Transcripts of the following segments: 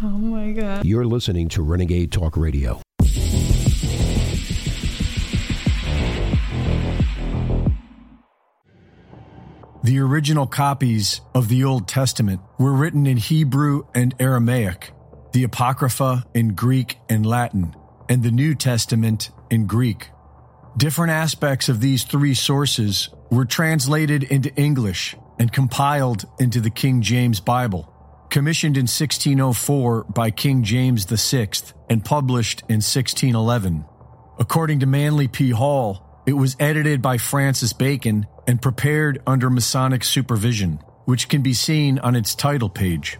Oh my God. You're listening to Renegade Talk Radio. The original copies of the Old Testament were written in Hebrew and Aramaic, the Apocrypha in Greek and Latin, and the New Testament in Greek. Different aspects of these three sources were translated into English and compiled into the King James Bible, commissioned in 1604 by King James VI and published in 1611. According to Manly P. Hall, it was edited by Francis Bacon and prepared under Masonic supervision, which can be seen on its title page.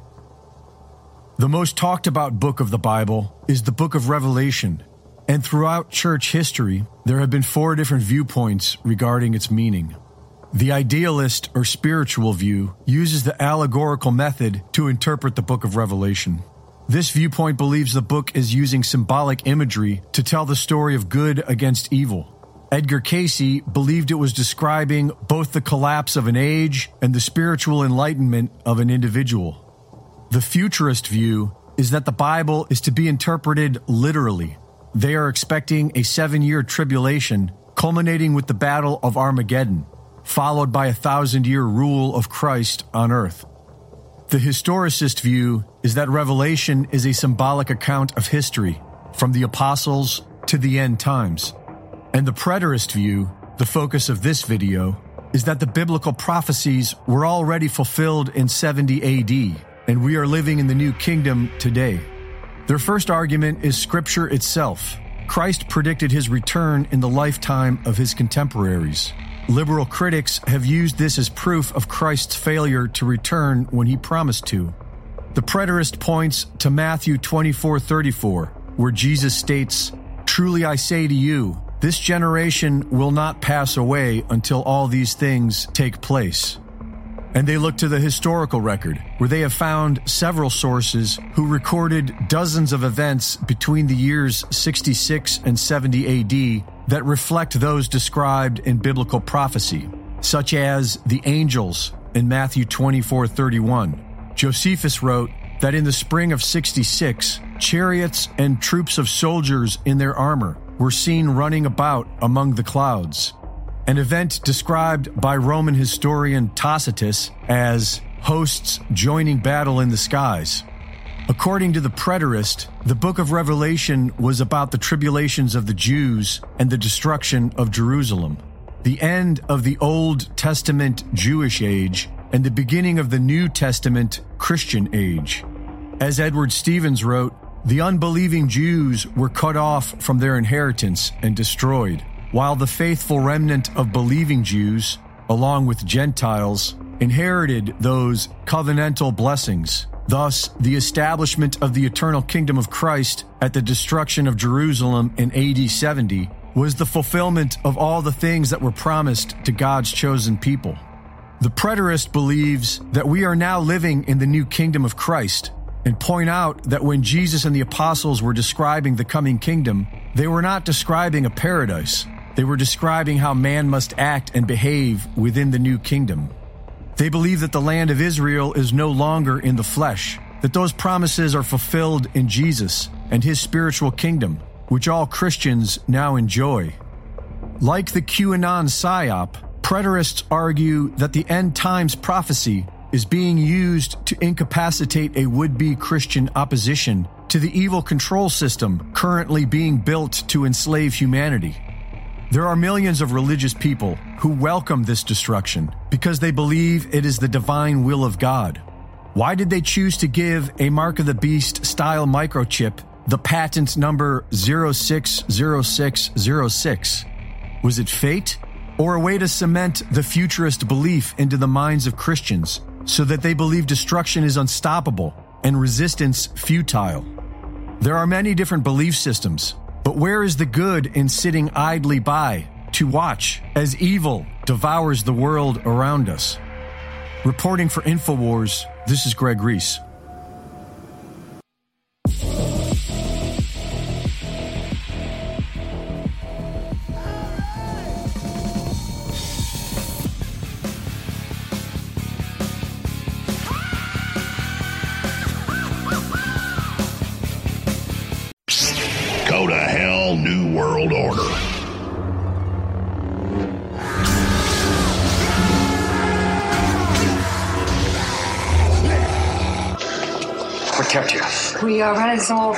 The most talked about book of the Bible is the book of Revelation, and throughout church history, there have been four different viewpoints regarding its meaning. The idealist or spiritual view uses the allegorical method to interpret the book of Revelation. This viewpoint believes the book is using symbolic imagery to tell the story of good against evil. Edgar Cayce believed it was describing both the collapse of an age and the spiritual enlightenment of an individual. The futurist view is that the Bible is to be interpreted literally. They are expecting a seven year tribulation culminating with the Battle of Armageddon, followed by a thousand year rule of Christ on earth. The historicist view is that Revelation is a symbolic account of history, from the apostles to the end times. And the preterist view, the focus of this video, is that the biblical prophecies were already fulfilled in 70 AD, and we are living in the new kingdom today. Their first argument is scripture itself. Christ predicted his return in the lifetime of his contemporaries. Liberal critics have used this as proof of Christ's failure to return when he promised to. The preterist points to Matthew 24:34, where Jesus states, "Truly I say to you, this generation will not pass away until all these things take place." And they look to the historical record, where they have found several sources who recorded dozens of events between the years 66 and 70 AD that reflect those described in biblical prophecy, such as the angels in Matthew 24:31. Josephus wrote that in the spring of 66, chariots and troops of soldiers in their armor were seen running about among the clouds an event described by Roman historian Tacitus as hosts joining battle in the skies. According to the preterist, the book of Revelation was about the tribulations of the Jews and the destruction of Jerusalem, the end of the Old Testament Jewish age and the beginning of the New Testament Christian age. As Edward Stevens wrote, the unbelieving Jews were cut off from their inheritance and destroyed while the faithful remnant of believing Jews, along with Gentiles, inherited those covenantal blessings. Thus, the establishment of the eternal kingdom of Christ at the destruction of Jerusalem in AD 70 was the fulfillment of all the things that were promised to God's chosen people. The preterist believes that we are now living in the new kingdom of Christ and point out that when Jesus and the apostles were describing the coming kingdom, they were not describing a paradise, they were describing how man must act and behave within the new kingdom. They believe that the land of Israel is no longer in the flesh, that those promises are fulfilled in Jesus and his spiritual kingdom, which all Christians now enjoy. Like the QAnon PSYOP, preterists argue that the end times prophecy is being used to incapacitate a would be Christian opposition to the evil control system currently being built to enslave humanity. There are millions of religious people who welcome this destruction because they believe it is the divine will of God. Why did they choose to give a Mark of the Beast style microchip the patent number 060606? Was it fate? Or a way to cement the futurist belief into the minds of Christians so that they believe destruction is unstoppable and resistance futile? There are many different belief systems, but where is the good in sitting idly by to watch as evil devours the world around us? Reporting for InfoWars, this is Greg Reese.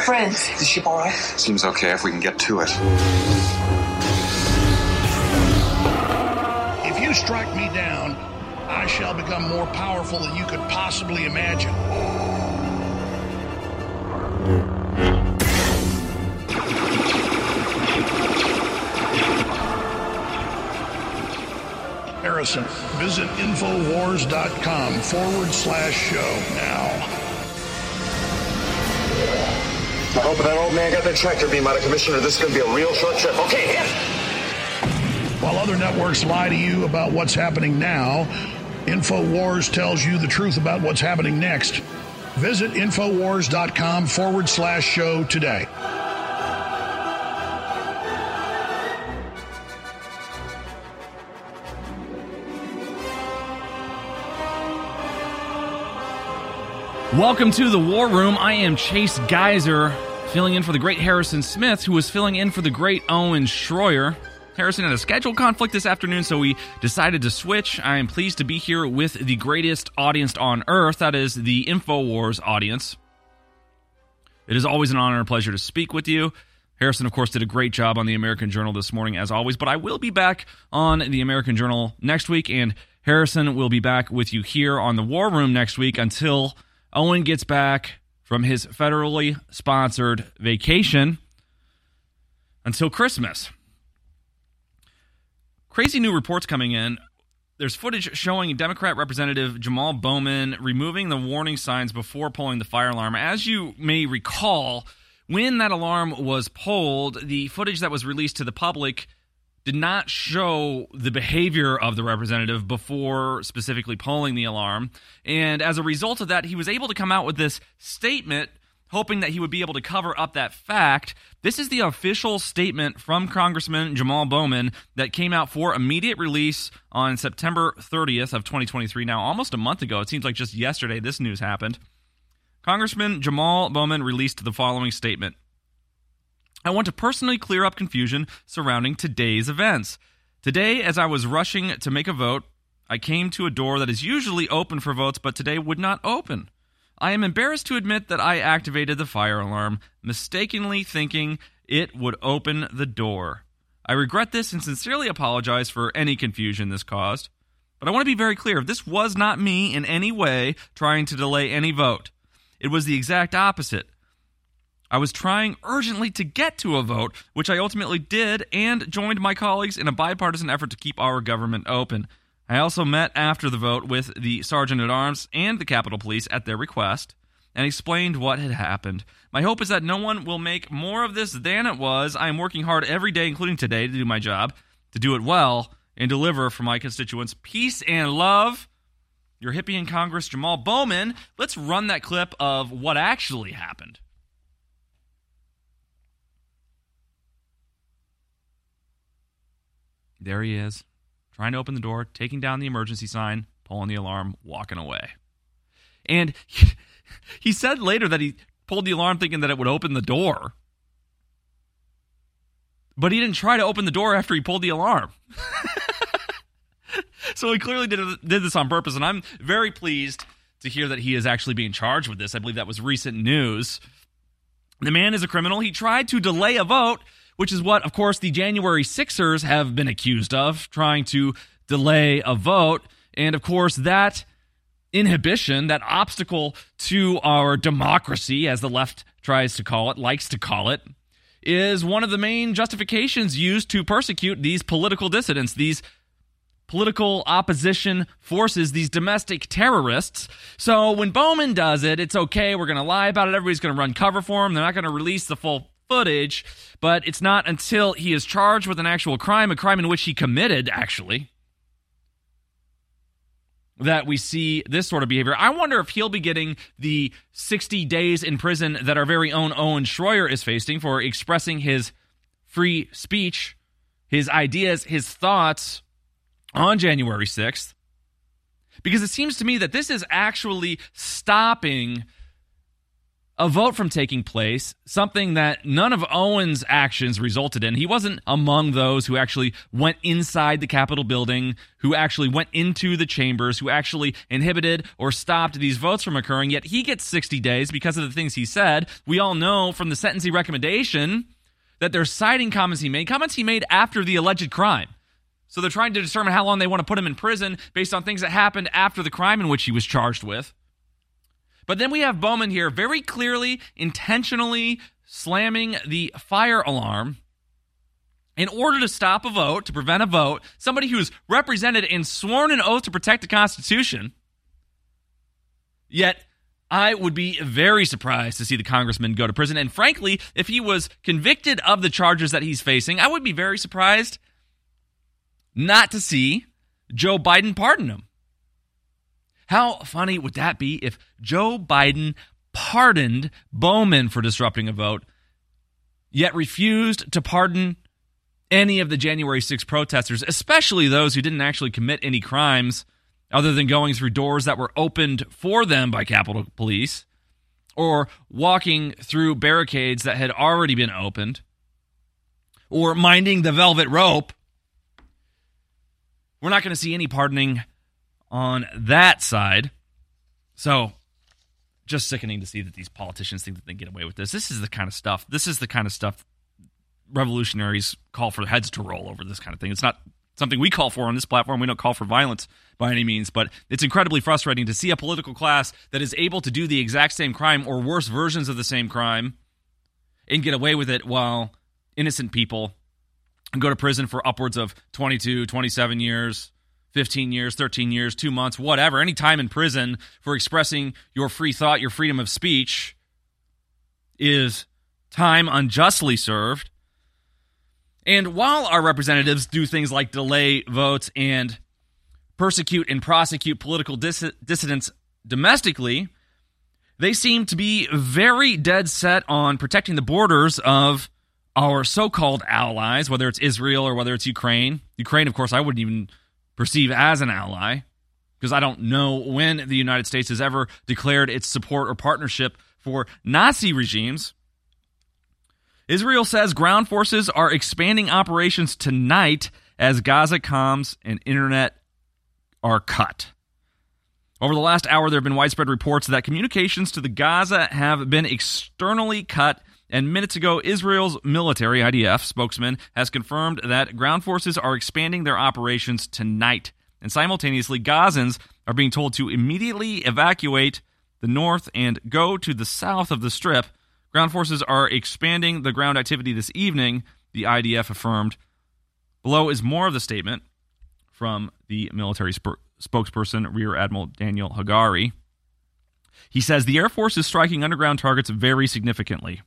Friends. Is the ship all right? Seems okay if we can get to it. If you strike me down, I shall become more powerful than you could possibly imagine. Harrison, visit Infowars.com forward slash show now. I hope that old man got that tractor beam out of commission or this is going to be a real short trip. Okay, hit! While other networks lie to you about what's happening now, InfoWars tells you the truth about what's happening next. Visit Infowars.com forward slash show today. Welcome to the War Room. I am Chase Geiser, filling in for the great Harrison Smith, who was filling in for the great Owen Schroyer. Harrison had a schedule conflict this afternoon, so we decided to switch. I am pleased to be here with the greatest audience on earth, that is the InfoWars audience. It is always an honor and pleasure to speak with you. Harrison, of course, did a great job on the American Journal this morning, as always, but I will be back on the American Journal next week, and Harrison will be back with you here on the War Room next week until Owen gets back from his federally sponsored vacation until Christmas. Crazy new reports coming in. There's footage showing Democrat Representative Jamal Bowman removing the warning signs before pulling the fire alarm. As you may recall, when that alarm was pulled, the footage that was released to the public did not show the behavior of the representative before specifically pulling the alarm. And as a result of that, he was able to come out with this statement hoping that he would be able to cover up that fact. This is the official statement from Congressman Jamal Bowman that came out for immediate release on September 30th of 2023. Now, almost a month ago, it seems like just yesterday this news happened. Congressman Jamal Bowman released the following statement. I want to personally clear up confusion surrounding today's events. Today, as I was rushing to make a vote, I came to a door that is usually open for votes, but today would not open. I am embarrassed to admit that I activated the fire alarm, mistakenly thinking it would open the door. I regret this and sincerely apologize for any confusion this caused. But I want to be very clear this was not me in any way trying to delay any vote. It was the exact opposite. I was trying urgently to get to a vote, which I ultimately did, and joined my colleagues in a bipartisan effort to keep our government open. I also met after the vote with the Sergeant at Arms and the Capitol Police at their request and explained what had happened. My hope is that no one will make more of this than it was. I am working hard every day, including today, to do my job, to do it well, and deliver for my constituents peace and love. Your hippie in Congress, Jamal Bowman. Let's run that clip of what actually happened. There he is, trying to open the door, taking down the emergency sign, pulling the alarm, walking away. And he, he said later that he pulled the alarm thinking that it would open the door. But he didn't try to open the door after he pulled the alarm. so he clearly did, did this on purpose. And I'm very pleased to hear that he is actually being charged with this. I believe that was recent news. The man is a criminal. He tried to delay a vote which is what, of course, the January Sixers have been accused of, trying to delay a vote. And of course, that inhibition, that obstacle to our democracy, as the left tries to call it, likes to call it, is one of the main justifications used to persecute these political dissidents, these political opposition forces, these domestic terrorists. So when Bowman does it, it's okay. We're going to lie about it. Everybody's going to run cover for him. They're not going to release the full footage, but it's not until he is charged with an actual crime, a crime in which he committed, actually, that we see this sort of behavior. I wonder if he'll be getting the 60 days in prison that our very own Owen Schroyer is facing for expressing his free speech, his ideas, his thoughts on January 6th. Because it seems to me that this is actually stopping a vote from taking place, something that none of Owen's actions resulted in. He wasn't among those who actually went inside the Capitol building, who actually went into the chambers, who actually inhibited or stopped these votes from occurring, yet he gets 60 days because of the things he said. We all know from the sentencing recommendation that they're citing comments he made, comments he made after the alleged crime. So they're trying to determine how long they want to put him in prison based on things that happened after the crime in which he was charged with. But then we have Bowman here very clearly, intentionally slamming the fire alarm in order to stop a vote, to prevent a vote, somebody who's represented and sworn an oath to protect the Constitution. Yet, I would be very surprised to see the congressman go to prison. And frankly, if he was convicted of the charges that he's facing, I would be very surprised not to see Joe Biden pardon him. How funny would that be if Joe Biden pardoned Bowman for disrupting a vote, yet refused to pardon any of the January 6 protesters, especially those who didn't actually commit any crimes other than going through doors that were opened for them by Capitol Police or walking through barricades that had already been opened or minding the velvet rope. We're not going to see any pardoning on that side. So just sickening to see that these politicians think that they get away with this. This is the kind of stuff. This is the kind of stuff revolutionaries call for heads to roll over this kind of thing. It's not something we call for on this platform. We don't call for violence by any means, but it's incredibly frustrating to see a political class that is able to do the exact same crime or worse versions of the same crime and get away with it while innocent people go to prison for upwards of 22, 27 years 15 years, 13 years, two months, whatever, any time in prison for expressing your free thought, your freedom of speech is time unjustly served. And while our representatives do things like delay votes and persecute and prosecute political dis- dissidents domestically, they seem to be very dead set on protecting the borders of our so called allies, whether it's Israel or whether it's Ukraine. Ukraine, of course, I wouldn't even perceive as an ally, because I don't know when the United States has ever declared its support or partnership for Nazi regimes. Israel says ground forces are expanding operations tonight as Gaza comms and internet are cut. Over the last hour, there have been widespread reports that communications to the Gaza have been externally cut. And minutes ago, Israel's military, IDF, spokesman has confirmed that ground forces are expanding their operations tonight. And simultaneously, Gazans are being told to immediately evacuate the north and go to the south of the strip. Ground forces are expanding the ground activity this evening, the IDF affirmed. Below is more of the statement from the military sp- spokesperson, Rear Admiral Daniel Hagari. He says the Air Force is striking underground targets very significantly.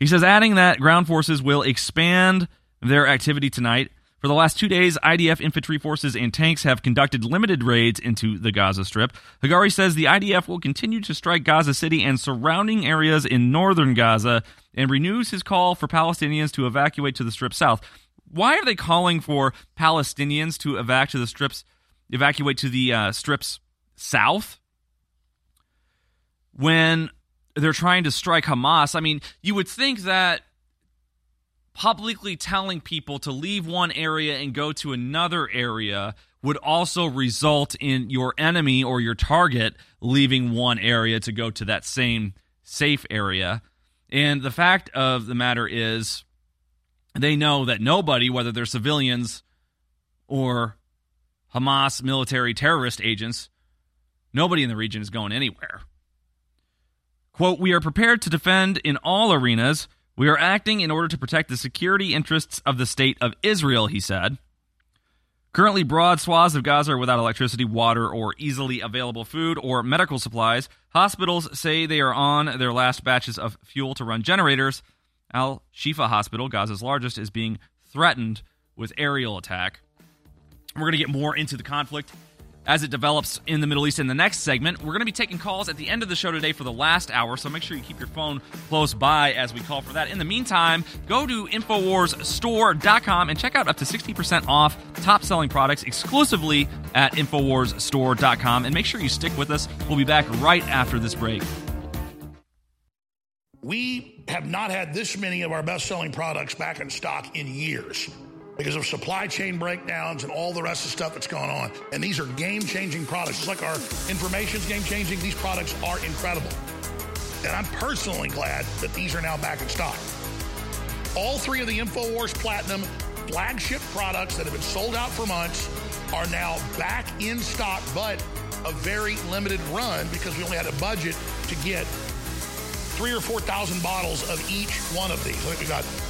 He says, adding that ground forces will expand their activity tonight. For the last two days, IDF infantry forces and tanks have conducted limited raids into the Gaza Strip. Hagari says the IDF will continue to strike Gaza City and surrounding areas in northern Gaza and renews his call for Palestinians to evacuate to the Strip south. Why are they calling for Palestinians to evacuate to the strips, evacuate to the uh, strips south? When they're trying to strike Hamas. I mean, you would think that publicly telling people to leave one area and go to another area would also result in your enemy or your target leaving one area to go to that same safe area. And the fact of the matter is, they know that nobody, whether they're civilians or Hamas military terrorist agents, nobody in the region is going anywhere. Quote, We are prepared to defend in all arenas. We are acting in order to protect the security interests of the state of Israel, he said. Currently, broad swaths of Gaza are without electricity, water, or easily available food or medical supplies. Hospitals say they are on their last batches of fuel to run generators. Al Shifa Hospital, Gaza's largest, is being threatened with aerial attack. We're going to get more into the conflict as it develops in the Middle East in the next segment. We're going to be taking calls at the end of the show today for the last hour, so make sure you keep your phone close by as we call for that. In the meantime, go to InfoWarsStore.com and check out up to 60% off top selling products exclusively at InfoWarsStore.com. And make sure you stick with us. We'll be back right after this break. We have not had this many of our best selling products back in stock in years because of supply chain breakdowns and all the rest of the stuff that's going on. And these are game changing products. Just like our information's game changing, these products are incredible. And I'm personally glad that these are now back in stock. All three of the InfoWars Platinum flagship products that have been sold out for months are now back in stock, but a very limited run because we only had a budget to get three or 4,000 bottles of each one of these. I think we got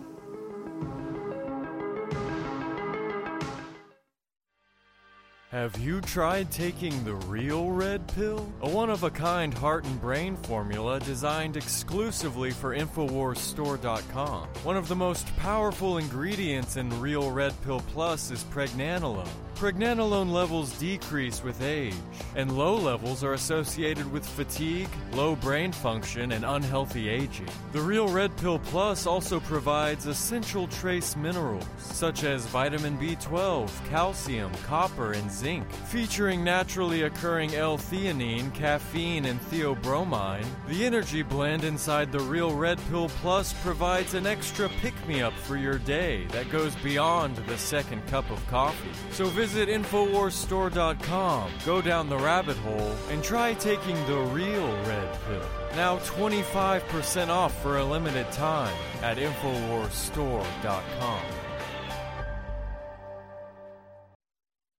Have you tried taking the real red pill? A one of a kind heart and brain formula designed exclusively for InfoWarsStore.com. One of the most powerful ingredients in Real Red Pill Plus is pregnenolone. Pregnenolone levels decrease with age, and low levels are associated with fatigue, low brain function, and unhealthy aging. The Real Red Pill Plus also provides essential trace minerals such as vitamin B12, calcium, copper, and zinc. Featuring naturally occurring L-theanine, caffeine, and theobromine, the energy blend inside the Real Red Pill Plus provides an extra pick-me-up for your day that goes beyond the second cup of coffee. So visit InfoWarsStore.com, go down the rabbit hole, and try taking the real red pill. Now 25% off for a limited time at InfoWarsStore.com.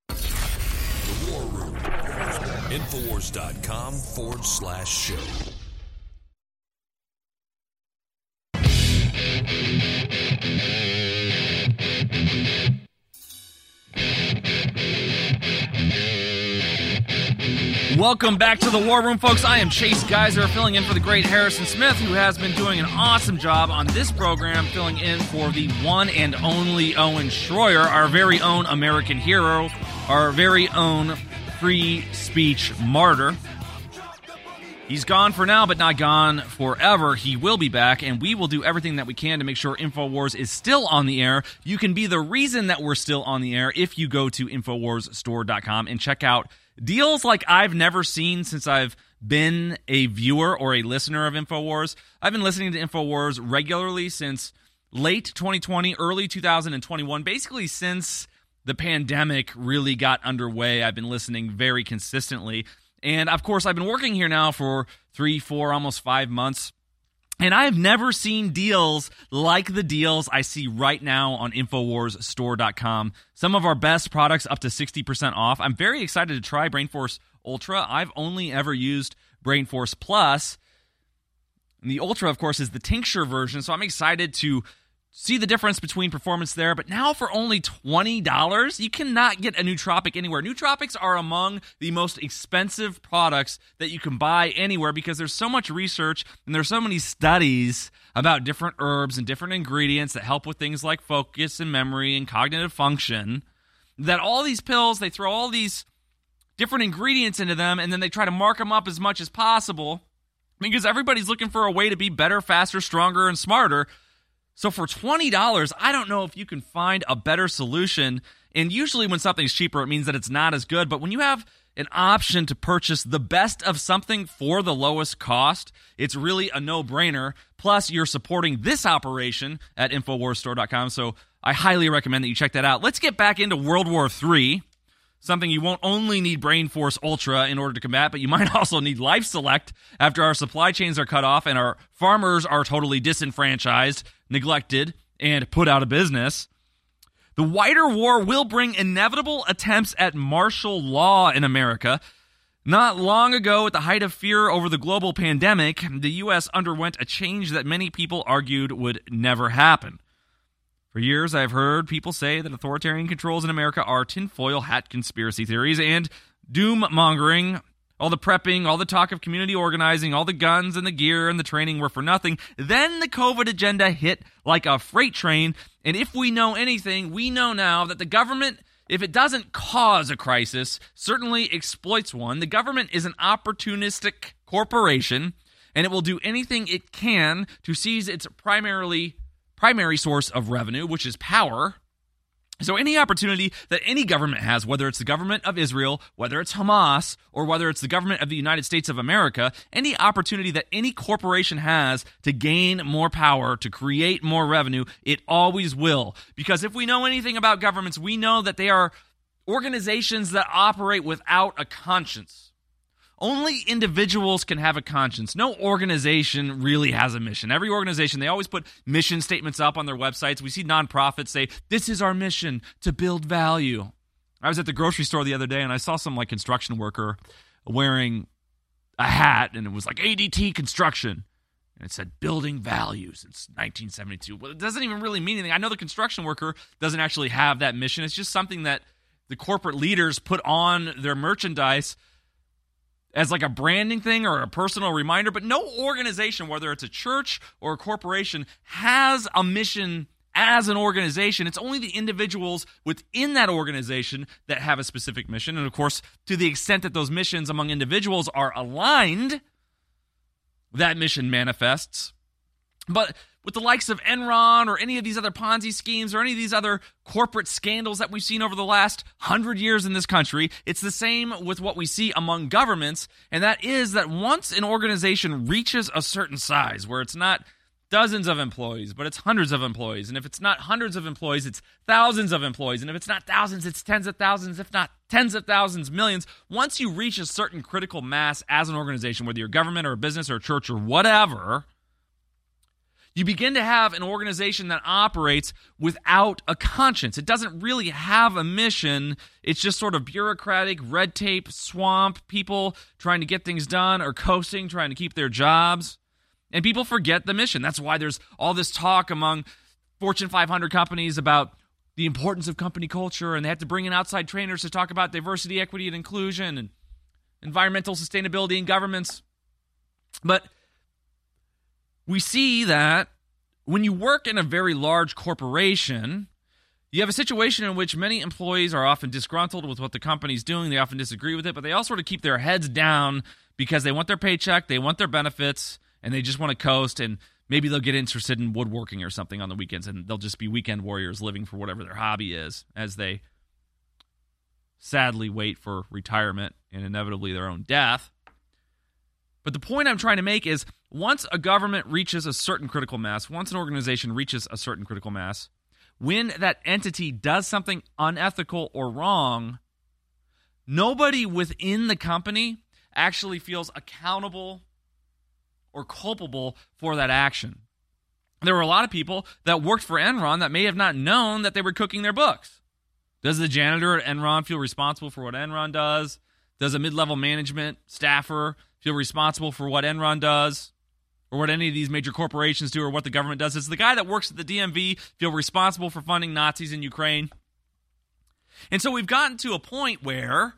The War Room. Infowars.com forward slash show. Welcome back to the War Room, folks. I am Chase Geiser, filling in for the great Harrison Smith, who has been doing an awesome job on this program, filling in for the one and only Owen Schroyer, our very own American hero, our very own free speech martyr. He's gone for now, but not gone forever. He will be back, and we will do everything that we can to make sure InfoWars is still on the air. You can be the reason that we're still on the air if you go to InfoWarsStore.com and check out deals like I've never seen since I've been a viewer or a listener of InfoWars. I've been listening to InfoWars regularly since late 2020, early 2021, basically since the pandemic really got underway. I've been listening very consistently. And of course, I've been working here now for three, four, almost five months. And I have never seen deals like the deals I see right now on InfoWarsStore.com. Some of our best products up to 60% off. I'm very excited to try BrainForce Ultra. I've only ever used BrainForce Plus. And the Ultra, of course, is the tincture version. So I'm excited to see the difference between performance there. But now for only $20, you cannot get a nootropic anywhere. Nootropics are among the most expensive products that you can buy anywhere because there's so much research and there's so many studies about different herbs and different ingredients that help with things like focus and memory and cognitive function that all these pills, they throw all these different ingredients into them and then they try to mark them up as much as possible because everybody's looking for a way to be better, faster, stronger, and smarter. So for $20, I don't know if you can find a better solution. And usually when something's cheaper, it means that it's not as good. But when you have an option to purchase the best of something for the lowest cost, it's really a no-brainer. Plus, you're supporting this operation at InfoWarsStore.com. So I highly recommend that you check that out. Let's get back into World War III something you won't only need Brain Force Ultra in order to combat, but you might also need Life Select after our supply chains are cut off and our farmers are totally disenfranchised, neglected, and put out of business. The wider war will bring inevitable attempts at martial law in America. Not long ago, at the height of fear over the global pandemic, the U.S. underwent a change that many people argued would never happen. For years, I've heard people say that authoritarian controls in America are tinfoil hat conspiracy theories and doom mongering. All the prepping, all the talk of community organizing, all the guns and the gear and the training were for nothing. Then the COVID agenda hit like a freight train. And if we know anything, we know now that the government if it doesn't cause a crisis, certainly exploits one. The government is an opportunistic corporation, and it will do anything it can to seize its primarily primary source of revenue, which is power. So, any opportunity that any government has, whether it's the government of Israel, whether it's Hamas, or whether it's the government of the United States of America, any opportunity that any corporation has to gain more power, to create more revenue, it always will. Because if we know anything about governments, we know that they are organizations that operate without a conscience. Only individuals can have a conscience. No organization really has a mission. Every organization, they always put mission statements up on their websites. We see nonprofits say, This is our mission to build value. I was at the grocery store the other day and I saw some like construction worker wearing a hat and it was like ADT construction. And it said building value since 1972. Well, it doesn't even really mean anything. I know the construction worker doesn't actually have that mission. It's just something that the corporate leaders put on their merchandise as like a branding thing or a personal reminder, but no organization, whether it's a church or a corporation, has a mission as an organization. It's only the individuals within that organization that have a specific mission. And of course, to the extent that those missions among individuals are aligned, that mission manifests. But with the likes of Enron or any of these other Ponzi schemes or any of these other corporate scandals that we've seen over the last hundred years in this country, it's the same with what we see among governments. And that is that once an organization reaches a certain size where it's not dozens of employees, but it's hundreds of employees. And if it's not hundreds of employees, it's thousands of employees. And if it's not thousands, it's tens of thousands, if not tens of thousands, millions. Once you reach a certain critical mass as an organization, whether you're government or a business or a church or whatever, you begin to have an organization that operates without a conscience. It doesn't really have a mission. It's just sort of bureaucratic, red tape, swamp, people trying to get things done or coasting, trying to keep their jobs. And people forget the mission. That's why there's all this talk among Fortune 500 companies about the importance of company culture, and they have to bring in outside trainers to talk about diversity, equity, and inclusion, and environmental sustainability in governments. But we see that when you work in a very large corporation, you have a situation in which many employees are often disgruntled with what the company's doing. They often disagree with it, but they all sort of keep their heads down because they want their paycheck, they want their benefits, and they just want to coast. And maybe they'll get interested in woodworking or something on the weekends, and they'll just be weekend warriors living for whatever their hobby is as they sadly wait for retirement and inevitably their own death. But the point I'm trying to make is once a government reaches a certain critical mass, once an organization reaches a certain critical mass, when that entity does something unethical or wrong, nobody within the company actually feels accountable or culpable for that action. There were a lot of people that worked for Enron that may have not known that they were cooking their books. Does the janitor at Enron feel responsible for what Enron does? Does a mid level management staffer feel responsible for what Enron does? or what any of these major corporations do or what the government does. It's the guy that works at the DMV feel responsible for funding Nazis in Ukraine. And so we've gotten to a point where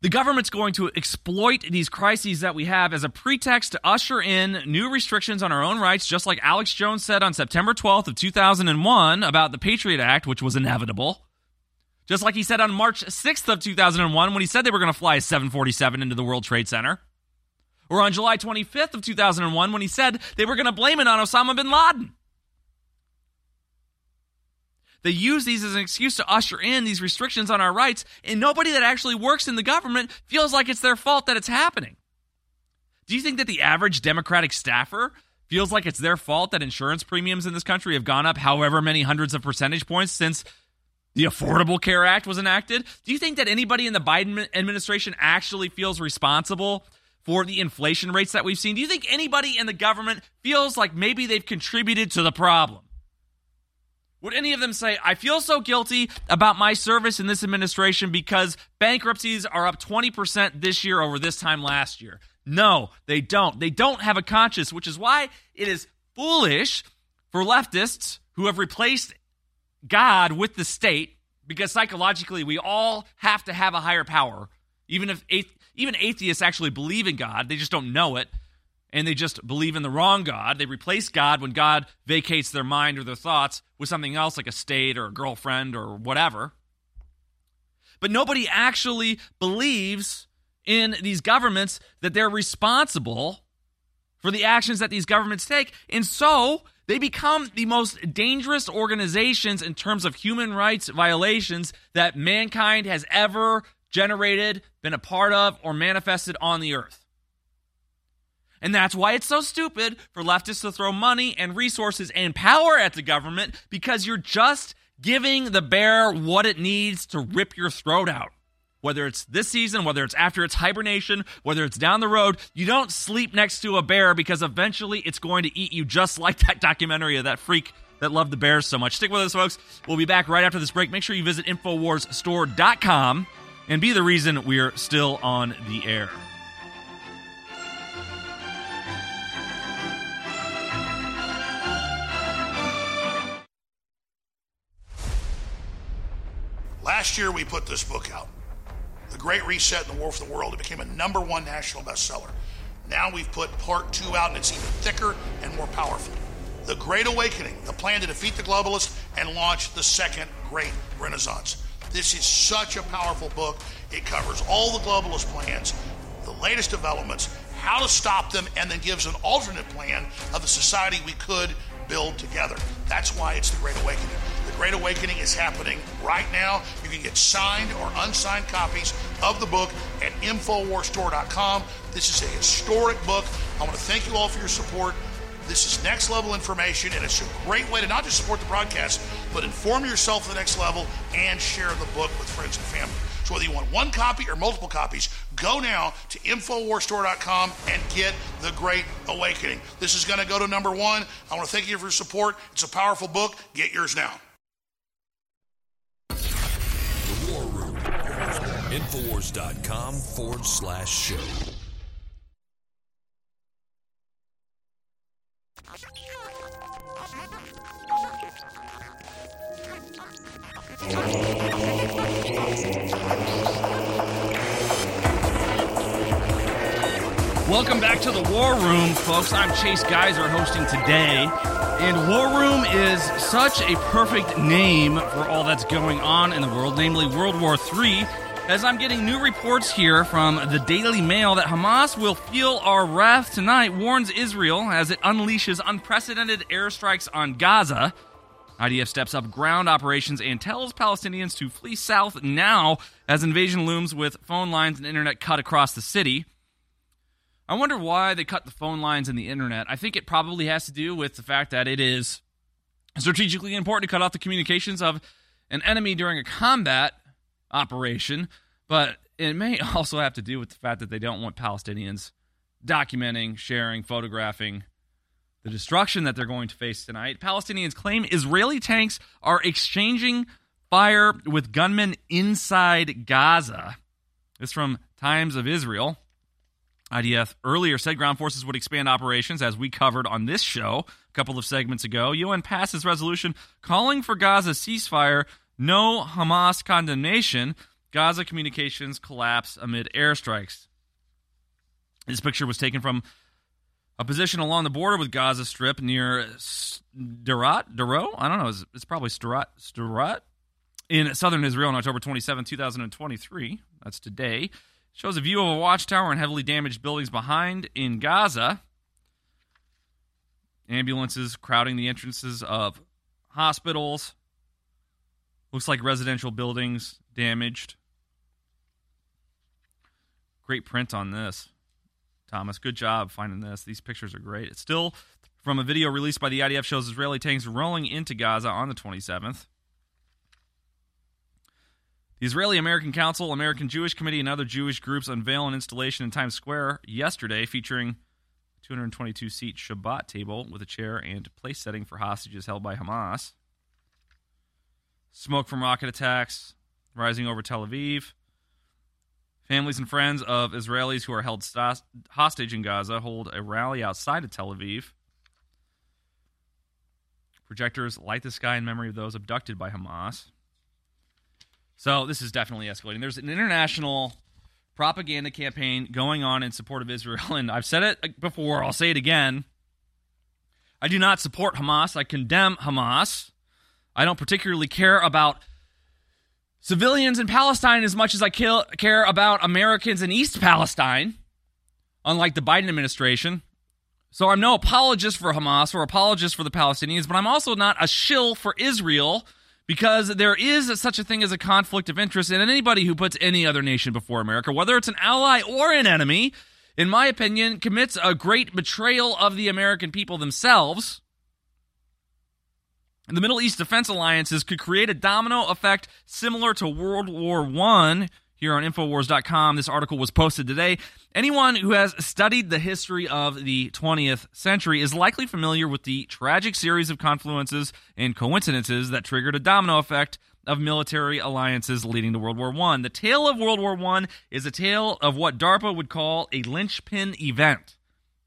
the government's going to exploit these crises that we have as a pretext to usher in new restrictions on our own rights, just like Alex Jones said on September 12th of 2001 about the Patriot Act, which was inevitable. Just like he said on March 6th of 2001 when he said they were going to fly a 747 into the World Trade Center or on July 25th of 2001 when he said they were going to blame it on Osama bin Laden. They use these as an excuse to usher in these restrictions on our rights, and nobody that actually works in the government feels like it's their fault that it's happening. Do you think that the average Democratic staffer feels like it's their fault that insurance premiums in this country have gone up however many hundreds of percentage points since the Affordable Care Act was enacted? Do you think that anybody in the Biden administration actually feels responsible for the inflation rates that we've seen? Do you think anybody in the government feels like maybe they've contributed to the problem? Would any of them say, I feel so guilty about my service in this administration because bankruptcies are up 20% this year over this time last year? No, they don't. They don't have a conscience, which is why it is foolish for leftists who have replaced God with the state because psychologically we all have to have a higher power. Even if even atheists actually believe in God, they just don't know it. And they just believe in the wrong God. They replace God when God vacates their mind or their thoughts with something else like a state or a girlfriend or whatever. but nobody actually believes in these governments that they're responsible for the actions that these governments take. And so they become the most dangerous organizations in terms of human rights violations that mankind has ever generated, been a part of, or manifested on the earth. And that's why it's so stupid for leftists to throw money and resources and power at the government because you're just giving the bear what it needs to rip your throat out. Whether it's this season, whether it's after its hibernation, whether it's down the road, you don't sleep next to a bear because eventually it's going to eat you just like that documentary of that freak that loved the bears so much. Stick with us, folks. We'll be back right after this break. Make sure you visit InfoWarsStore.com and be the reason we're still on the air. Last year, we put this book out The Great Reset and the War for the World. It became a number one national bestseller. Now we've put part two out, and it's even thicker and more powerful. The Great Awakening, the plan to defeat the globalists and launch the second great renaissance. This is such a powerful book. It covers all the globalist plans, the latest developments, how to stop them, and then gives an alternate plan of the society we could build together. That's why it's the Great Awakening. The Great Awakening is happening right now. You can get signed or unsigned copies of the book at InfoWarsStore.com. This is a historic book. I want to thank you all for your support. This is next level information, and it's a great way to not just support the broadcast, but inform yourself to the next level and share the book with friends and family. So whether you want one copy or multiple copies, go now to InfoWarsStore.com and get The Great Awakening. This is going to go to number one. I want to thank you for your support. It's a powerful book. Get yours now. The War Room. Infowars.com forward slash show. Welcome back to the War Room, folks. I'm Chase Geiser hosting today. And War Room is such a perfect name for all that's going on in the world, namely World War III. As I'm getting new reports here from the Daily Mail that Hamas will feel our wrath tonight, warns Israel as it unleashes unprecedented airstrikes on Gaza. IDF steps up ground operations and tells Palestinians to flee south now as invasion looms with phone lines and internet cut across the city. I wonder why they cut the phone lines and the internet. I think it probably has to do with the fact that it is strategically important to cut off the communications of an enemy during a combat operation, but it may also have to do with the fact that they don't want Palestinians documenting, sharing, photographing the destruction that they're going to face tonight. Palestinians claim Israeli tanks are exchanging fire with gunmen inside Gaza. This from Times of Israel. IDF earlier said ground forces would expand operations, as we covered on this show a couple of segments ago. UN passes resolution calling for Gaza ceasefire, no Hamas condemnation. Gaza communications collapse amid airstrikes. This picture was taken from a position along the border with Gaza Strip near Sderot, Dero? I don't know. It's, it's probably Sderot, Sderot in southern Israel on October 27, 2023. That's today. Shows a view of a watchtower and heavily damaged buildings behind in Gaza. Ambulances crowding the entrances of hospitals. Looks like residential buildings damaged. Great print on this, Thomas. Good job finding this. These pictures are great. It's still from a video released by the IDF shows Israeli tanks rolling into Gaza on the 27th. The Israeli American Council, American Jewish Committee, and other Jewish groups unveil an installation in Times Square yesterday featuring 222 seat Shabbat table with a chair and place setting for hostages held by Hamas. Smoke from rocket attacks rising over Tel Aviv. Families and friends of Israelis who are held st- hostage in Gaza hold a rally outside of Tel Aviv. Projectors light the sky in memory of those abducted by Hamas. So this is definitely escalating. There's an international propaganda campaign going on in support of Israel, and I've said it before, I'll say it again. I do not support Hamas. I condemn Hamas. I don't particularly care about civilians in Palestine as much as I kill, care about Americans in East Palestine, unlike the Biden administration. So I'm no apologist for Hamas or apologist for the Palestinians, but I'm also not a shill for Israel because there is such a thing as a conflict of interest, and anybody who puts any other nation before America, whether it's an ally or an enemy, in my opinion, commits a great betrayal of the American people themselves. The Middle East defense alliances could create a domino effect similar to World War I here on Infowars.com. This article was posted today. Anyone who has studied the history of the 20th century is likely familiar with the tragic series of confluences and coincidences that triggered a domino effect of military alliances leading to World War I. The tale of World War I is a tale of what DARPA would call a linchpin event.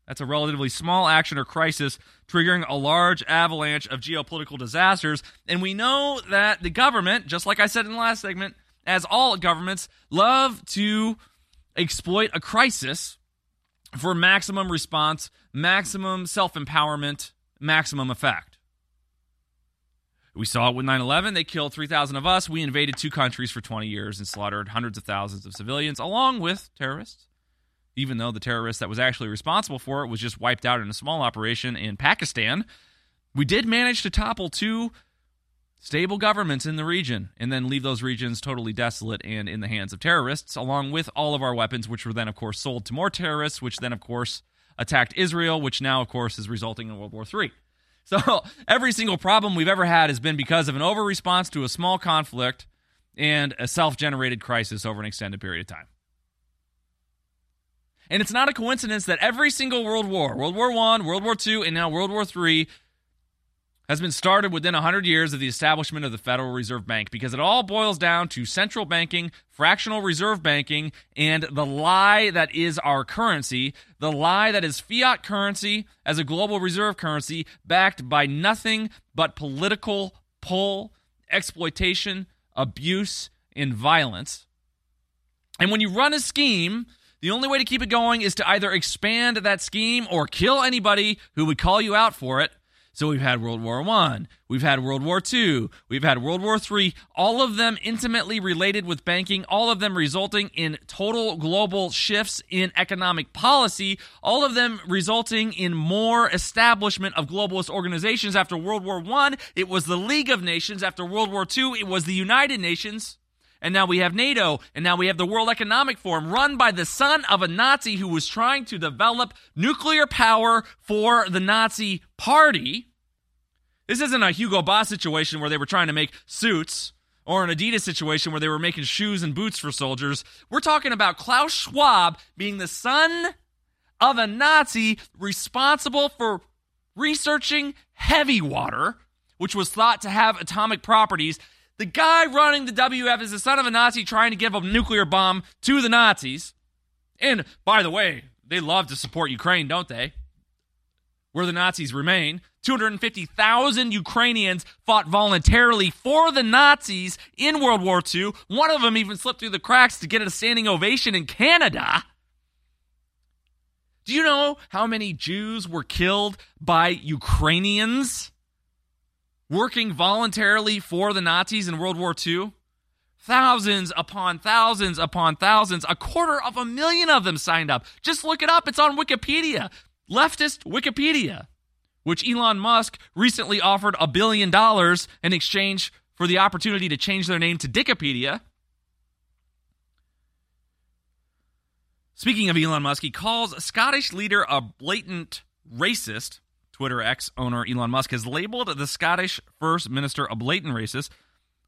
That's a relatively small action or crisis triggering a large avalanche of geopolitical disasters. And we know that the government, just like I said in the last segment, as all governments, love to exploit a crisis for maximum response, maximum self empowerment, maximum effect. We saw it with 9 11. They killed 3,000 of us. We invaded two countries for 20 years and slaughtered hundreds of thousands of civilians, along with terrorists. Even though the terrorist that was actually responsible for it was just wiped out in a small operation in Pakistan, we did manage to topple two stable governments in the region and then leave those regions totally desolate and in the hands of terrorists, along with all of our weapons, which were then, of course, sold to more terrorists, which then, of course, attacked Israel, which now, of course, is resulting in World War III. So every single problem we've ever had has been because of an over response to a small conflict and a self generated crisis over an extended period of time. And it's not a coincidence that every single world war, World War I, World War II, and now World War III, has been started within 100 years of the establishment of the Federal Reserve Bank because it all boils down to central banking, fractional reserve banking, and the lie that is our currency, the lie that is fiat currency as a global reserve currency backed by nothing but political pull, exploitation, abuse, and violence. And when you run a scheme, the only way to keep it going is to either expand that scheme or kill anybody who would call you out for it so we've had World War One, we've had World War Two, we've had World War Three, all of them intimately related with banking, all of them resulting in total global shifts in economic policy, all of them resulting in more establishment of globalist organizations. After World War One, it was the League of Nations. After World War Two, it was the United Nations. And now we have NATO, and now we have the World Economic Forum run by the son of a Nazi who was trying to develop nuclear power for the Nazi party. This isn't a Hugo Boss situation where they were trying to make suits or an Adidas situation where they were making shoes and boots for soldiers. We're talking about Klaus Schwab being the son of a Nazi responsible for researching heavy water, which was thought to have atomic properties. The guy running the WEF is the son of a Nazi trying to give a nuclear bomb to the Nazis. And by the way, they love to support Ukraine, don't they? Where the Nazis remain. 250,000 Ukrainians fought voluntarily for the Nazis in World War II. One of them even slipped through the cracks to get a standing ovation in Canada. Do you know how many Jews were killed by Ukrainians working voluntarily for the Nazis in World War II? Thousands upon thousands upon thousands. A quarter of a million of them signed up. Just look it up. It's on Wikipedia. Leftist Wikipedia which Elon Musk recently offered a billion dollars in exchange for the opportunity to change their name to Dickipedia. Speaking of Elon Musk, he calls Scottish leader a blatant racist. Twitter ex owner Elon Musk has labeled the Scottish First Minister a blatant racist,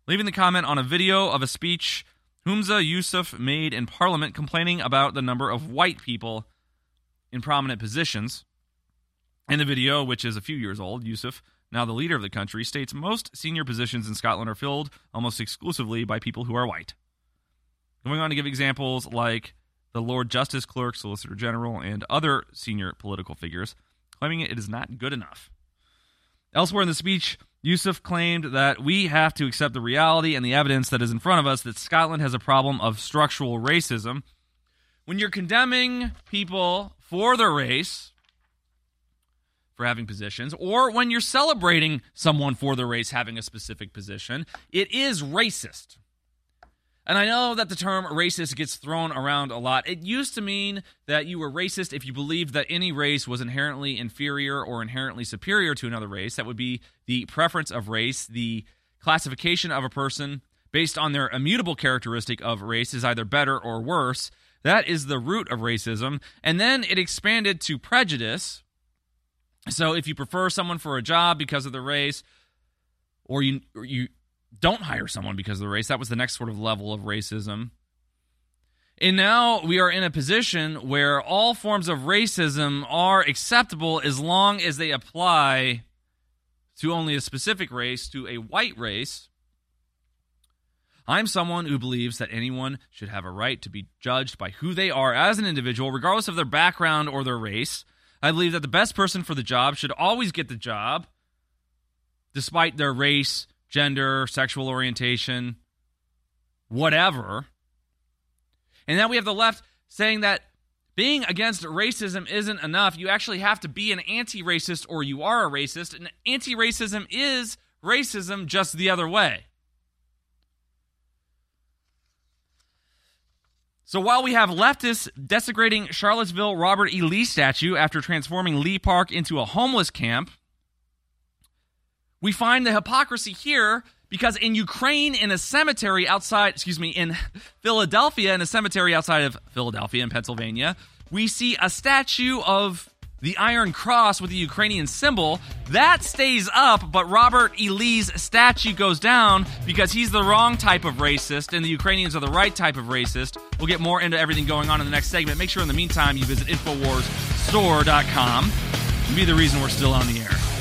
leaving the comment on a video of a speech Humza Yousaf made in Parliament complaining about the number of white people in prominent positions. In the video, which is a few years old, Yousaf, now the leader of the country, states most senior positions in Scotland are filled almost exclusively by people who are white. Going on to give examples like the Lord Justice Clerk, Solicitor General, and other senior political figures, claiming it is not good enough. Elsewhere in the speech, Yousaf claimed that we have to accept the reality and the evidence that is in front of us that Scotland has a problem of structural racism. When you're condemning people for their race, for having positions, or when you're celebrating someone for the race having a specific position, it is racist. And I know that the term racist gets thrown around a lot. It used to mean that you were racist if you believed that any race was inherently inferior or inherently superior to another race. That would be the preference of race, the classification of a person based on their immutable characteristic of race is either better or worse. That is the root of racism. And then it expanded to prejudice. So if you prefer someone for a job because of the race, or you or you don't hire someone because of the race, that was the next sort of level of racism. And now we are in a position where all forms of racism are acceptable as long as they apply to only a specific race, to a white race. I'm someone who believes that anyone should have a right to be judged by who they are as an individual, regardless of their background or their race. I believe that the best person for the job should always get the job, despite their race, gender, sexual orientation, whatever. And then we have the left saying that being against racism isn't enough. You actually have to be an anti racist or you are a racist. And anti racism is racism just the other way. So while we have leftists desecrating Charlottesville Robert E. Lee statue after transforming Lee Park into a homeless camp, we find the hypocrisy here because in Ukraine, in a cemetery outside, excuse me, in Philadelphia, in a cemetery outside of Philadelphia in Pennsylvania, we see a statue of the Iron Cross with the Ukrainian symbol. That stays up, but Robert E. Lee's statue goes down because he's the wrong type of racist and the Ukrainians are the right type of racist. We'll get more into everything going on in the next segment. Make sure in the meantime you visit InfoWarsStore.com and be the reason we're still on the air.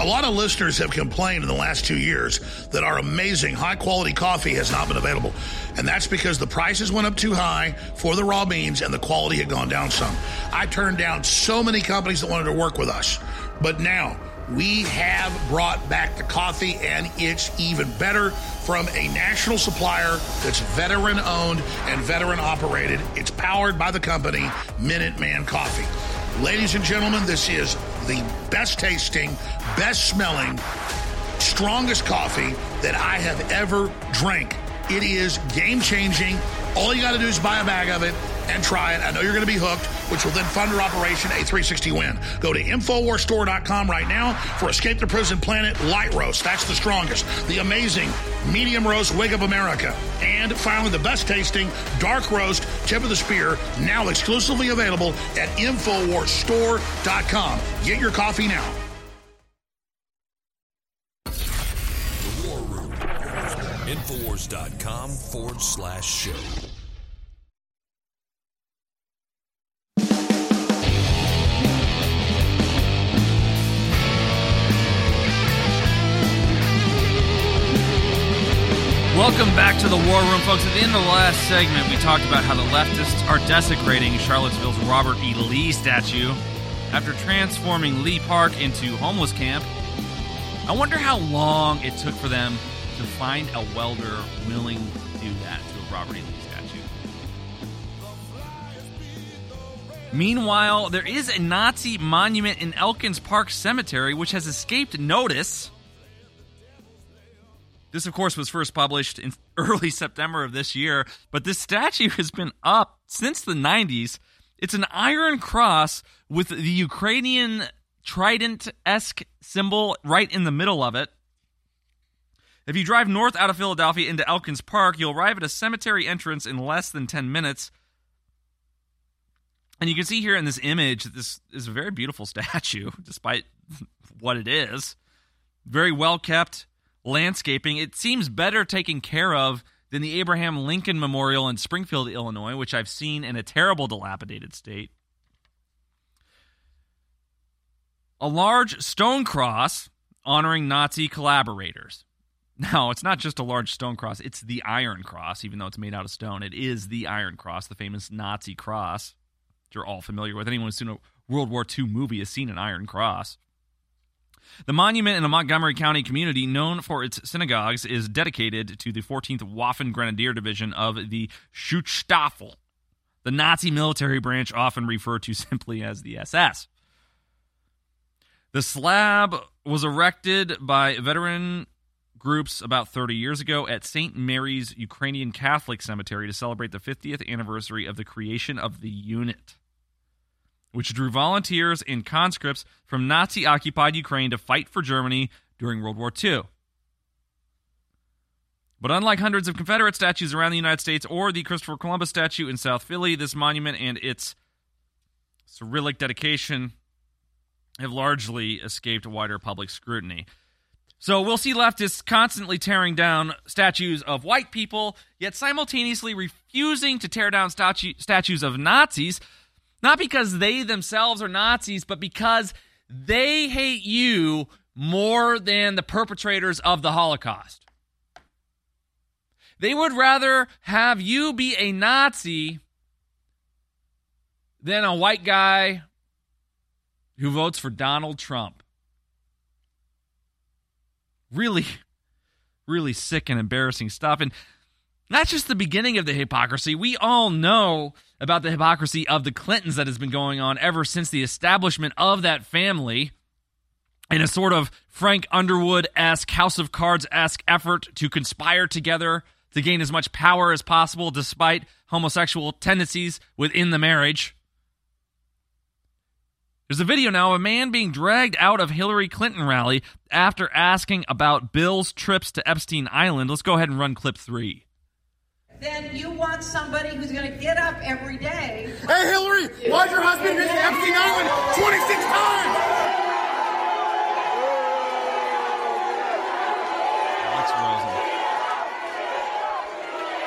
A lot of listeners have complained in the last two years that our amazing high quality coffee has not been available. And that's because the prices went up too high for the raw beans and the quality had gone down some. I turned down so many companies that wanted to work with us. But now we have brought back the coffee and it's even better from a national supplier that's veteran owned and veteran operated. It's powered by the company Minuteman Coffee. Ladies and gentlemen, this is the best tasting, best smelling, strongest coffee that I have ever drank. It is game changing. All you got to do is buy a bag of it and try it. I know you're going to be hooked, which will then fund your operation a 360 win. Go to InfoWarsStore.com right now for Escape the Prison Planet Light Roast. That's the strongest. The amazing Medium Roast Wig of America. And finally, the best tasting Dark Roast Tip of the Spear, now exclusively available at InfoWarsStore.com. Get your coffee now. Infowars.com forward slash show. Welcome back to the War Room, folks. At the end of the last segment, we talked about how the leftists are desecrating Charlottesville's Robert E. Lee statue after transforming Lee Park into homeless camp. I wonder how long it took for them to find a welder willing to do that to a Robert E. Lee statue. Meanwhile, there is a Nazi monument in Elkins Park Cemetery which has escaped notice. This, of course, was first published in early September of this year, but this statue has been up since the 90s. It's an iron cross with the Ukrainian trident esque symbol right in the middle of it. If you drive north out of Philadelphia into Elkins Park, you'll arrive at a cemetery entrance in less than 10 minutes. And you can see here in this image that this is a very beautiful statue, despite what it is. Very well kept landscaping. It seems better taken care of than the Abraham Lincoln Memorial in Springfield, Illinois, which I've seen in a terrible, dilapidated state. A large stone cross honoring Nazi collaborators. Now, it's not just a large stone cross, it's the Iron Cross, even though it's made out of stone. It is the Iron Cross, the famous Nazi cross you're all familiar with. Anyone who's seen a World War II movie has seen an Iron Cross. The monument in the Montgomery County community, known for its synagogues, is dedicated to the 14th Waffen Grenadier Division of the Schutzstaffel, the Nazi military branch often referred to simply as the SS. The slab was erected by veteran groups about 30 years ago at St. Mary's Ukrainian Catholic Cemetery to celebrate the 50th anniversary of the creation of the unit, which drew volunteers and conscripts from Nazi occupied Ukraine to fight for Germany during World War II. But unlike hundreds of Confederate statues around the United States or the Christopher Columbus statue in South Philly, this monument and its Cyrillic dedication have largely escaped wider public scrutiny. So we'll see leftists constantly tearing down statues of white people, yet simultaneously refusing to tear down statu- statues of Nazis, not because they themselves are Nazis, but because they hate you more than the perpetrators of the Holocaust. They would rather have you be a Nazi than a white guy who votes for Donald Trump really, really sick and embarrassing stuff. And that's just the beginning of the hypocrisy. We all know about the hypocrisy of the Clintons that has been going on ever since the establishment of that family in a sort of Frank Underwood esque, House of Cards esque effort to conspire together to gain as much power as possible despite homosexual tendencies within the marriage. There's a video now of a man being dragged out of Hillary Clinton rally after asking about Bill's trips to Epstein Island. Let's go ahead and run clip three. Then you want somebody who's going to get up every day. Hey, Hillary, why'd your husband visit Epstein Island 26 times? Alex Rosen.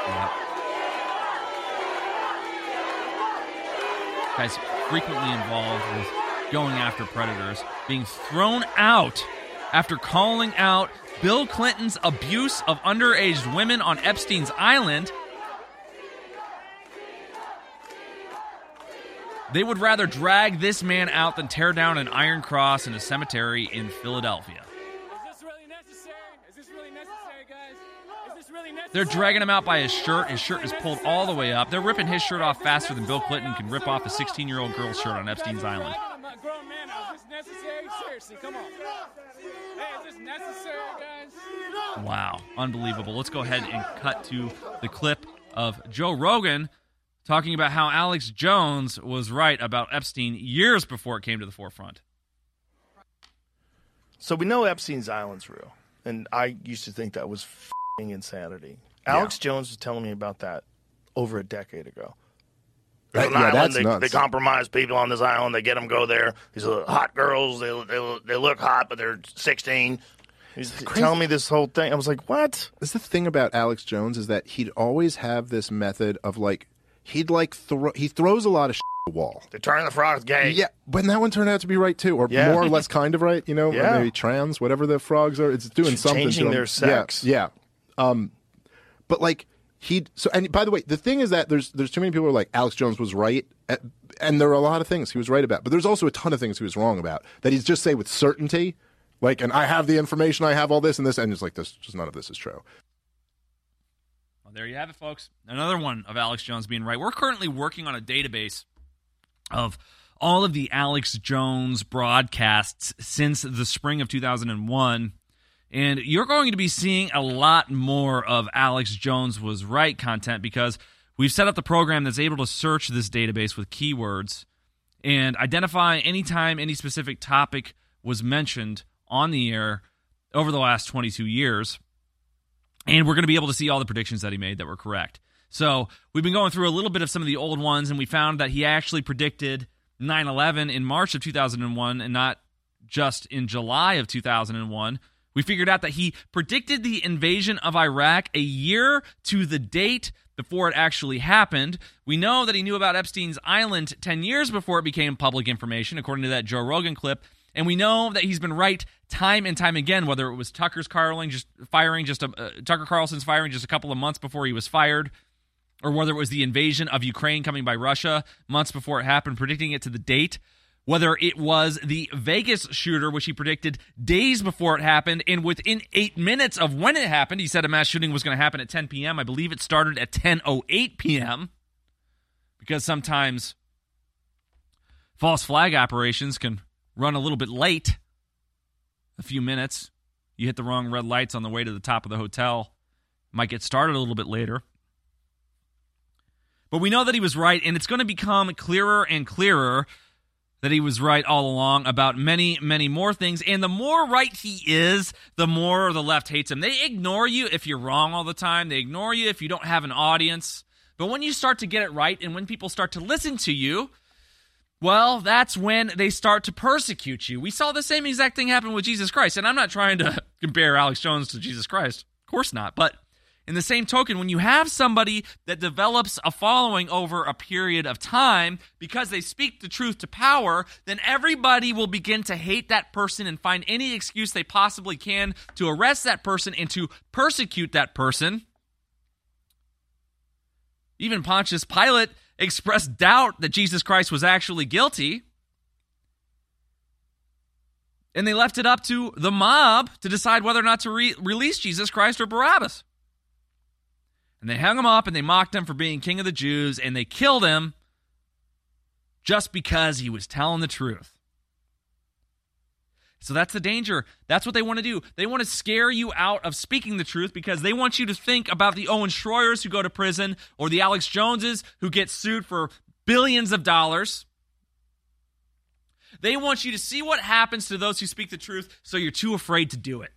Yeah. Guy's frequently involved with going after predators, being thrown out after calling out Bill Clinton's abuse of underage women on Epstein's Island. They would rather drag this man out than tear down an iron cross in a cemetery in Philadelphia. They're dragging him out by his shirt. His shirt is pulled all the way up. They're ripping his shirt off faster than Bill Clinton can rip off a 16 year old girl's shirt on Epstein's Island. necessary? Seriously, come on. Hey, is this necessary, guys? Wow, unbelievable. Let's go ahead and cut to the clip of Joe Rogan talking about how Alex Jones was right about Epstein years before it came to the forefront. So we know Epstein's Island's real, and I used to think that was fing insanity. Alex Jones was telling me about that over a decade ago. There's That- yeah, island, that's they, nuts. they compromise people on this island. They get them go there. These are hot girls. They they, they look hot, but they're 16. He's telling me this whole thing. I was like, what? That's the thing about Alex Jones is that he'd always have this method of like he'd like throw he throws a lot of shit at the wall. They turn the frogs gay. Yeah, but that one turned out to be right too, or Yeah. more or less kind of right. You know, or maybe trans, whatever the frogs are. It's doing something. changing to them. their sex. Yeah, yeah. Um, but like he so and by the way, the thing is that there's there's too many people who are like Alex Jones was right, at, and there are a lot of things he was right about, but there's also a ton of things he was wrong about that he's just say with certainty. Like, and I have the information, I have all this and this, and it's like this. Just none of this is true. Well, there you have it, folks. Another one of Alex Jones being right. We're currently working on a database of all of the Alex Jones broadcasts since the spring of 2001. And you're going to be seeing a lot more of Alex Jones was right content because we've set up the program that's able to search this database with keywords and identify anytime any specific topic was mentioned on the air over the last 22 years. And we're going to be able to see all the predictions that he made that were correct. So we've been going through a little bit of some of the old ones, and we found that he actually predicted 9 11 in March of 2001 and not just in July of 2001. We figured out that he predicted the invasion of Iraq a year to the date before it actually happened. We know that he knew about Epstein's Island 10 years before it became public information, according to that Joe Rogan clip. And we know that he's been right time and time again, whether it was Tucker's Carling just firing just a, uh, Tucker Carlson's firing just a couple of months before he was fired, or whether it was the invasion of Ukraine coming by Russia months before it happened, predicting it to the date whether it was the Vegas shooter, which he predicted days before it happened, and within eight minutes of when it happened, he said a mass shooting was going to happen at 10 p.m. I believe it started at 10:08 p.m. because sometimes false flag operations can run a little bit late, a few minutes. You hit the wrong red lights on the way to the top of the hotel, might get started a little bit later. But we know that he was right, and it's going to become clearer and clearer that he was right all along about many, many more things. And the more right he is, the more the left hates him. They ignore you if you're wrong all the time, they ignore you if you don't have an audience. But when you start to get it right and when people start to listen to you, well, that's when they start to persecute you. We saw the same exact thing happen with Jesus Christ. And I'm not trying to compare Alex Jones to Jesus Christ. Of course not. But in the same token, when you have somebody that develops a following over a period of time because they speak the truth to power, then everybody will begin to hate that person and find any excuse they possibly can to arrest that person and to persecute that person. Even Pontius Pilate expressed doubt that Jesus Christ was actually guilty. And they left it up to the mob to decide whether or not to re- release Jesus Christ or Barabbas. And they hung him up and they mocked him for being king of the Jews and they killed him just because he was telling the truth. So that's the danger. That's what they want to do. They want to scare you out of speaking the truth because they want you to think about the Owen Shroyers who go to prison or the Alex Joneses who get sued for billions of dollars. They want you to see what happens to those who speak the truth so you're too afraid to do it.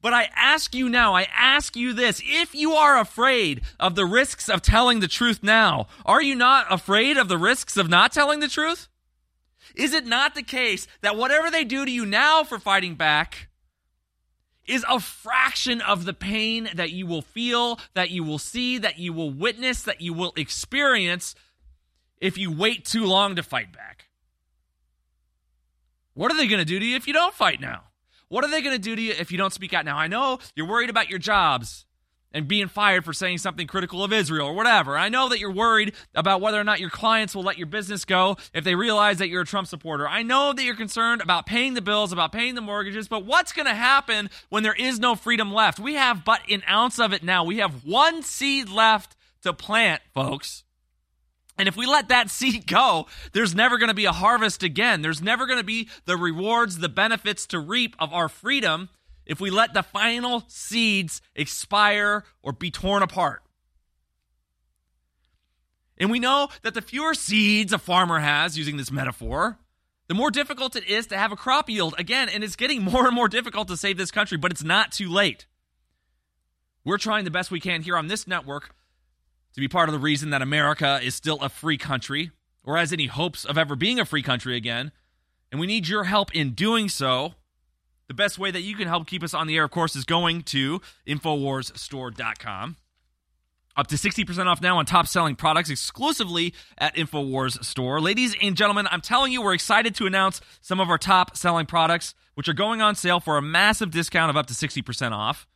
But I ask you now, I ask you this if you are afraid of the risks of telling the truth now, are you not afraid of the risks of not telling the truth? Is it not the case that whatever they do to you now for fighting back is a fraction of the pain that you will feel, that you will see, that you will witness, that you will experience if you wait too long to fight back? What are they going to do to you if you don't fight now? What are they going to do to you if you don't speak out now? I know you're worried about your jobs and being fired for saying something critical of Israel or whatever. I know that you're worried about whether or not your clients will let your business go if they realize that you're a Trump supporter. I know that you're concerned about paying the bills, about paying the mortgages, but what's going to happen when there is no freedom left? We have but an ounce of it now. We have one seed left to plant, folks. And if we let that seed go, there's never going to be a harvest again. There's never going to be the rewards, the benefits to reap of our freedom if we let the final seeds expire or be torn apart. And we know that the fewer seeds a farmer has, using this metaphor, the more difficult it is to have a crop yield. Again, and it's getting more and more difficult to save this country, but it's not too late. We're trying the best we can here on this network to be part of the reason that America is still a free country or has any hopes of ever being a free country again. And we need your help in doing so. The best way that you can help keep us on the air, of course, is going to InfoWarsStore.com. Up to 60% off now on top selling products exclusively at InfoWars Store. Ladies and gentlemen, I'm telling you, we're excited to announce some of our top selling products, which are going on sale for a massive discount of up to 60% off.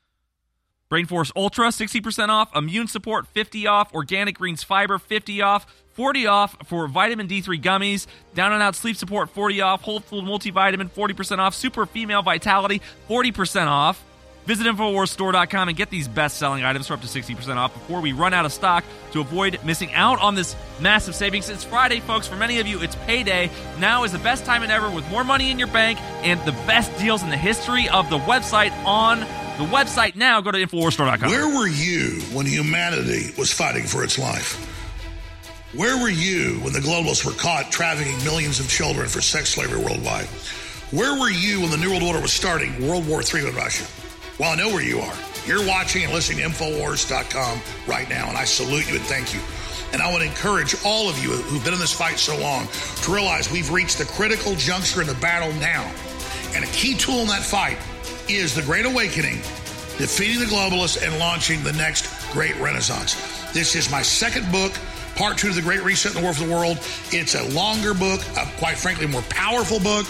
Brainforce Ultra, 60% off. Immune Support, 50 off. Organic Greens Fiber, 50 off. 40 off for vitamin D3 gummies. Down and Out Sleep Support, 40 off. Whole Food Multivitamin, 40% off. Super Female Vitality, 40% off. Visit InfoWarsStore.com and get these best selling items for up to 60% off before we run out of stock to avoid missing out on this massive savings. It's Friday, folks. For many of you, it's payday. Now is the best time than ever with more money in your bank and the best deals in the history of the website on the website now. Go to InfoWarsStore.com. Where were you when humanity was fighting for its life? Where were you when the globalists were caught trafficking millions of children for sex slavery worldwide? Where were you when the New World Order was starting World War III with Russia? Well, I know where you are. You're watching and listening to Infowars.com right now, and I salute you and thank you. And I want to encourage all of you who've been in this fight so long to realize we've reached the critical juncture in the battle now. And a key tool in that fight is the Great Awakening, defeating the globalists, and launching the next great renaissance. This is my second book, part two of the Great Reset in the War for the World. It's a longer book, a, quite frankly, more powerful book.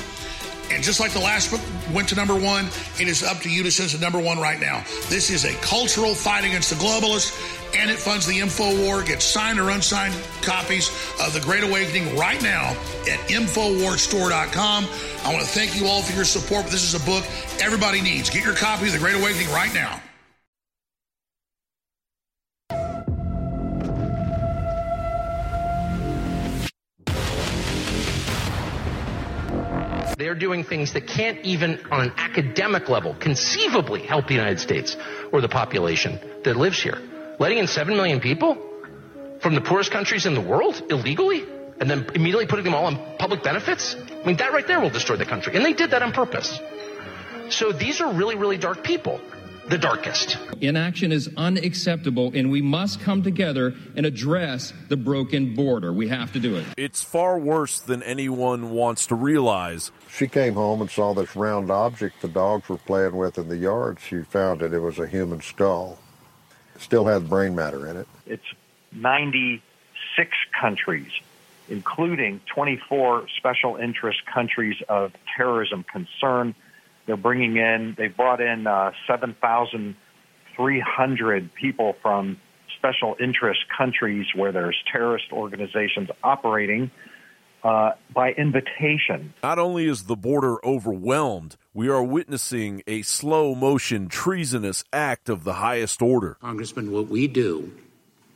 And just like the last book went to number one, it is up to you to send to number one right now. This is a cultural fight against the globalists, and it funds the info war. Get signed or unsigned copies of The Great Awakening right now at InfoWarsStore.com. I want to thank you all for your support, this is a book everybody needs. Get your copy of The Great Awakening right now. They're doing things that can't even on an academic level conceivably help the United States or the population that lives here. Letting in 7 million people from the poorest countries in the world illegally and then immediately putting them all on public benefits? I mean, that right there will destroy the country. And they did that on purpose. So these are really, really dark people. The darkest. Inaction is unacceptable, and we must come together and address the broken border. We have to do it. It's far worse than anyone wants to realize. She came home and saw this round object the dogs were playing with in the yard. She found that it was a human skull. It still had brain matter in it. It's 96 countries, including 24 special interest countries of terrorism concern. They're bringing in, they brought in uh, 7,300 people from special interest countries where there's terrorist organizations operating uh, by invitation. Not only is the border overwhelmed, we are witnessing a slow motion, treasonous act of the highest order. Congressman, what we do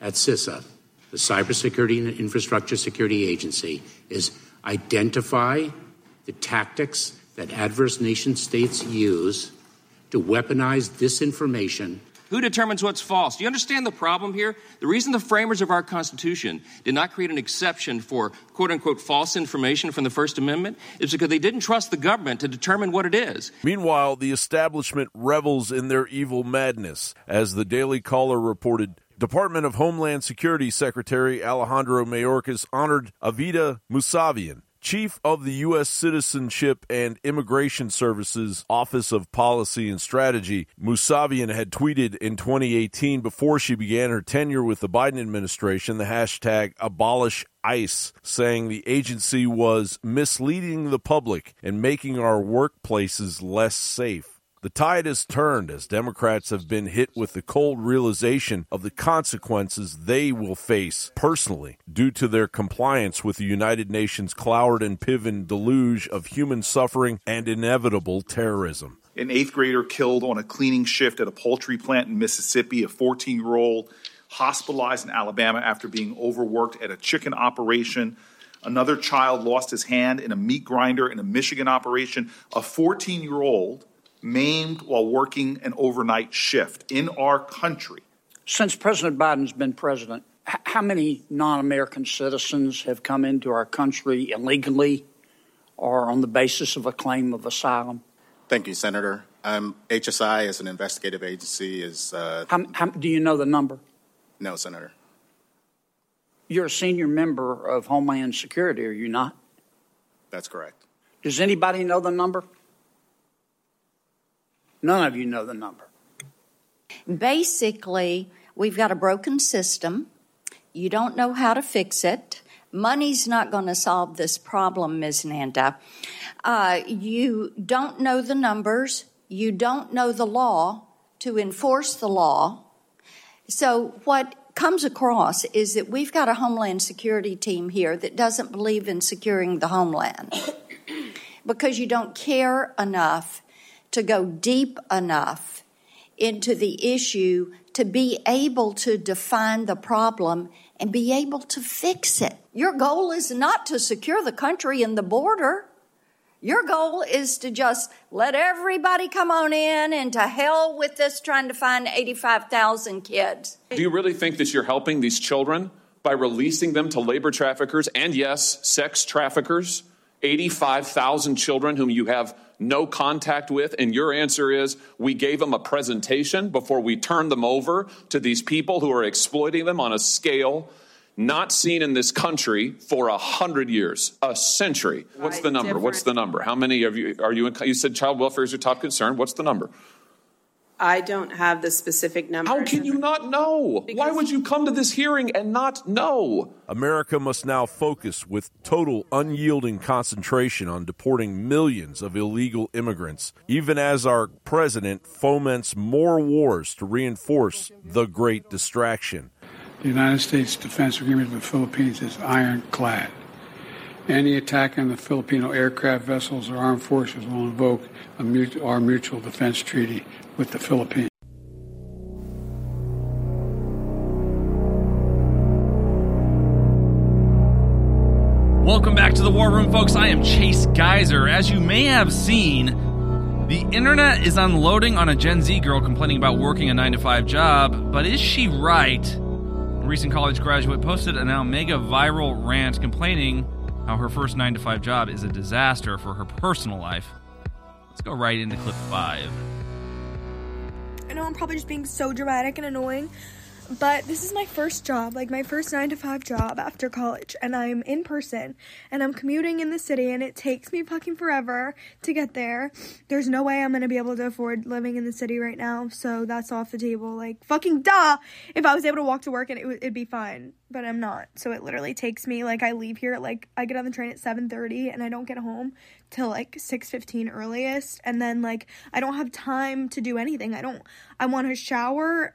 at CISA, the Cybersecurity and Infrastructure Security Agency, is identify the tactics that adverse nation states use to weaponize disinformation. Who determines what's false? Do you understand the problem here? The reason the framers of our Constitution did not create an exception for quote unquote false information from the First Amendment is because they didn't trust the government to determine what it is. Meanwhile, the establishment revels in their evil madness. As the Daily Caller reported, Department of Homeland Security Secretary Alejandro Mayorkas honored Avideh Moussavian, Chief of the U.S. Citizenship and Immigration Services Office of Policy and Strategy, Moussavian had tweeted in 2018 before she began her tenure with the Biden administration the hashtag abolish ICE, saying the agency was misleading the public and making our workplaces less safe. The tide has turned as Democrats have been hit with the cold realization of the consequences they will face personally due to their compliance with the United Nations Cloward and Piven deluge of human suffering and inevitable terrorism. An eighth grader killed on a cleaning shift at a poultry plant in Mississippi, a 14 year old hospitalized in Alabama after being overworked at a chicken operation. Another child lost his hand in a meat grinder in a Michigan operation. A 14 year old maimed while working an overnight shift in our country. Since President Biden's been president, h- how many non American citizens have come into our country illegally or on the basis of a claim of asylum? Thank you, Senator. Um, HSI, as an investigative agency, is. Uh, How, how, do you know the number? no, Senator. You're a senior member of Homeland Security, are you not? That's correct. Does anybody know the number? None of you know the number. Basically, we've got a broken system. You don't know how to fix it. Money's not going to solve this problem, Ms. Nanda. Uh, you don't know the numbers. You don't know the law to enforce the law. So, what comes across is that we've got a Homeland Security team here that doesn't believe in securing the homeland because you don't care enough to go deep enough into the issue to be able to define the problem and be able to fix it. Your goal is not to secure the country and the border. Your goal is to just let everybody come on in and to hell with this trying to find 85,000 kids. Do you really think that you're helping these children by releasing them to labor traffickers and, yes, sex traffickers? 85,000 children whom you have no contact with? And your answer is we gave them a presentation before we turned them over to these people who are exploiting them on a scale not seen in this country for a hundred years, a century. What's the number? What's the number? How many of you are you? In, you said child welfare is your top concern. What's the number? I don't have the specific number. How can you not know? Why would you come to this hearing and not know? America must now focus with total unyielding concentration on deporting millions of illegal immigrants, even as our president foments more wars to reinforce the great distraction. The United States defense agreement with the Philippines is ironclad. Any attack on the Filipino aircraft vessels or armed forces will invoke mut- our mutual defense treaty with the Philippines. Welcome back to the War Room, folks. I am Chase Geiser. As you may have seen, the internet is unloading on a Gen Z girl complaining about working a 9 to 5 job, but is she right? A recent college graduate posted an now mega viral rant complaining how her first 9 to 5 job is a disaster for her personal life. Let's go right into clip 5. I know I'm probably just being so dramatic and annoying, but this is my first job, like my first nine to five job after college, and I'm in person and I'm commuting in the city, and it takes me fucking forever to get there. There's no way I'm gonna be able to afford living in the city right now, so that's off the table. Like, fucking duh! If I was able to walk to work and it would, it'd be fine, but I'm not. So it literally takes me like I leave here like I get on the train at 7:30 and I don't get home till like 6:15 earliest and then like I don't have time to do anything. I don't I want to shower,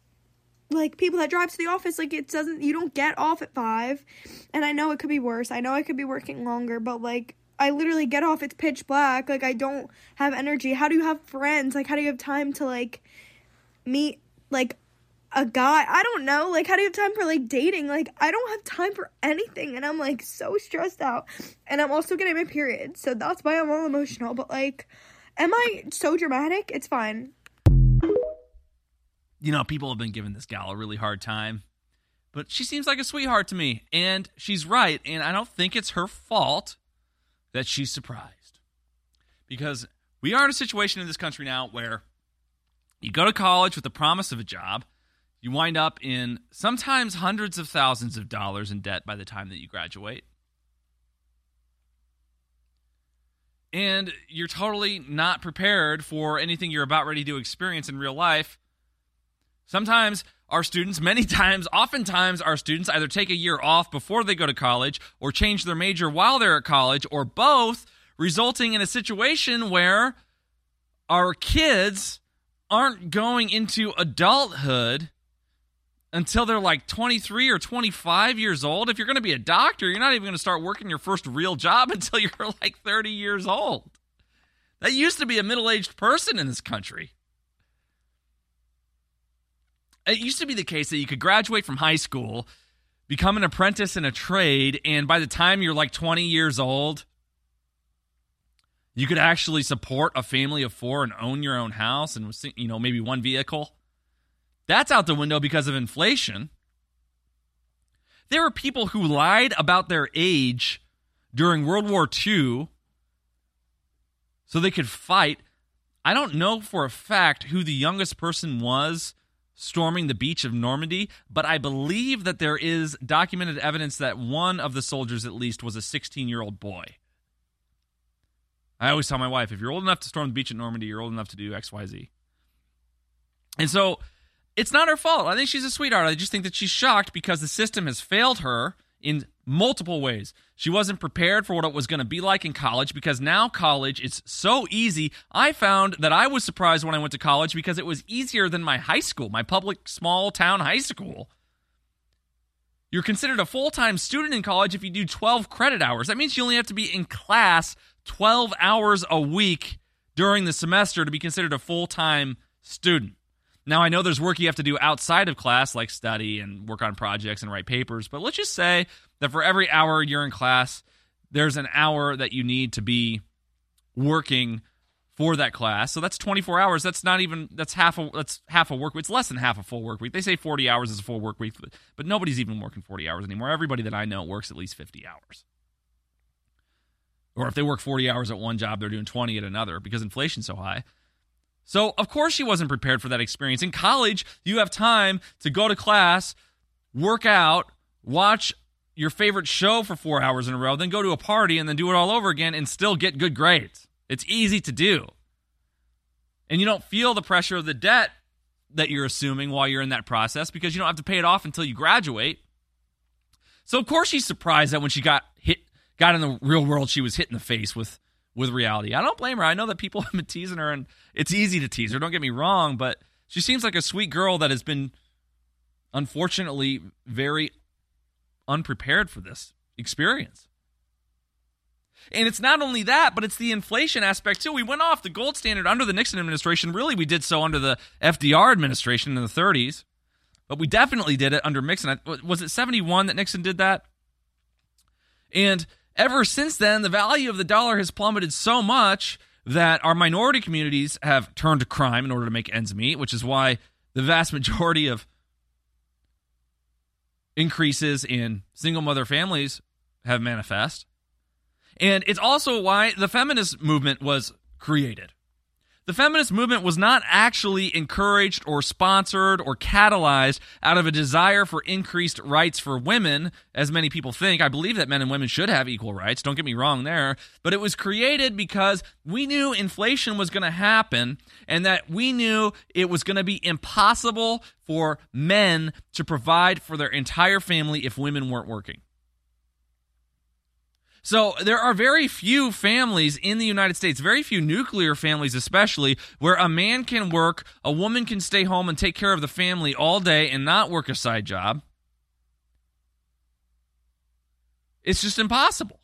like people that drive to the office like it doesn't you don't get off at 5 and I know it could be worse. I know I could be working longer, but like I literally get off it's pitch black. Like I don't have energy. How do you have friends? Like how do you have time to like meet like a guy? I don't know. Like how do you have time for like dating? Like I don't have time for anything and I'm like so stressed out. And I'm also getting my period. So that's why I'm all emotional, but like am I so dramatic? It's fine. You know, people have been giving this gal a really hard time, but she seems like a sweetheart to me, and she's right, and I don't think it's her fault that she's surprised. Because we are in a situation in this country now where you go to college with the promise of a job, you wind up in sometimes hundreds of thousands of dollars in debt by the time that you graduate. And you're totally not prepared for anything you're about ready to experience in real life. Sometimes our students, many times, oftentimes, our students either take a year off before they go to college or change their major while they're at college or both, resulting in a situation where our kids aren't going into adulthood until they're like 23 or 25 years old. If you're going to be a doctor, you're not even going to start working your first real job until you're like 30 years old. That used to be a middle aged person in this country. It used to be the case that you could graduate from high school, become an apprentice in a trade, and by the time you're like 20 years old, you could actually support a family of four and own your own house and you know maybe one vehicle. That's out the window because of inflation. There were people who lied about their age during World War II so they could fight. I don't know for a fact who the youngest person was storming the beach of Normandy, but I believe that there is documented evidence that one of the soldiers, at least, was a 16 year old boy. I always tell my wife, if you're old enough to storm the beach at Normandy, you're old enough to do XYZ. And so it's not her fault. I think she's a sweetheart. I just think that she's shocked because the system has failed her in multiple ways. She wasn't prepared for what it was going to be like in college because now college is so easy. I found that I was surprised when I went to college because it was easier than my high school, my public small town high school. You're considered a full time student in college if you do 12 credit hours. That means you only have to be in class 12 hours a week during the semester to be considered a full time student. Now, I know there's work you have to do outside of class, like study and work on projects and write papers, but let's just say that for every hour you're in class, there's an hour that you need to be working for that class. So that's 24 hours. That's not even that's half a that's half a work week. It's less than half a full work week. They say 40 hours is a full work week, but nobody's even working 40 hours anymore. Everybody that I know works at least 50 hours. Or if they work 40 hours at one job, they're doing 20 at another because inflation's so high. So, of course, she wasn't prepared for that experience. In college, you have time to go to class, work out, watch your favorite show for four hours in a row, then go to a party and then do it all over again and still get good grades. It's easy to do. And you don't feel the pressure of the debt that you're assuming while you're in that process because you don't have to pay it off until you graduate. So of course she's surprised that when she got hit got in the real world she was hit in the face with with reality. I don't blame her. I know that people have been teasing her and it's easy to tease her, don't get me wrong, but she seems like a sweet girl that has been unfortunately very unprepared for this experience. And it's not only that, but it's the inflation aspect too. We went off the gold standard under the Nixon administration. Really, we did so under the FDR administration in the 30s, but we definitely did it under Nixon. Was it 71 that Nixon did that? And ever since then, the value of the dollar has plummeted so much that our minority communities have turned to crime in order to make ends meet, which is why the vast majority of increases in single mother families have manifest. And it's also why the feminist movement was created. The feminist movement was not actually encouraged or sponsored or catalyzed out of a desire for increased rights for women, as many people think. I believe that men and women should have equal rights, don't get me wrong there. But it was created because we knew inflation was going to happen and that we knew it was going to be impossible for men to provide for their entire family if women weren't working. So there are very few families in the United States, very few nuclear families especially, where a man can work, a woman can stay home and take care of the family all day and not work a side job. It's just impossible.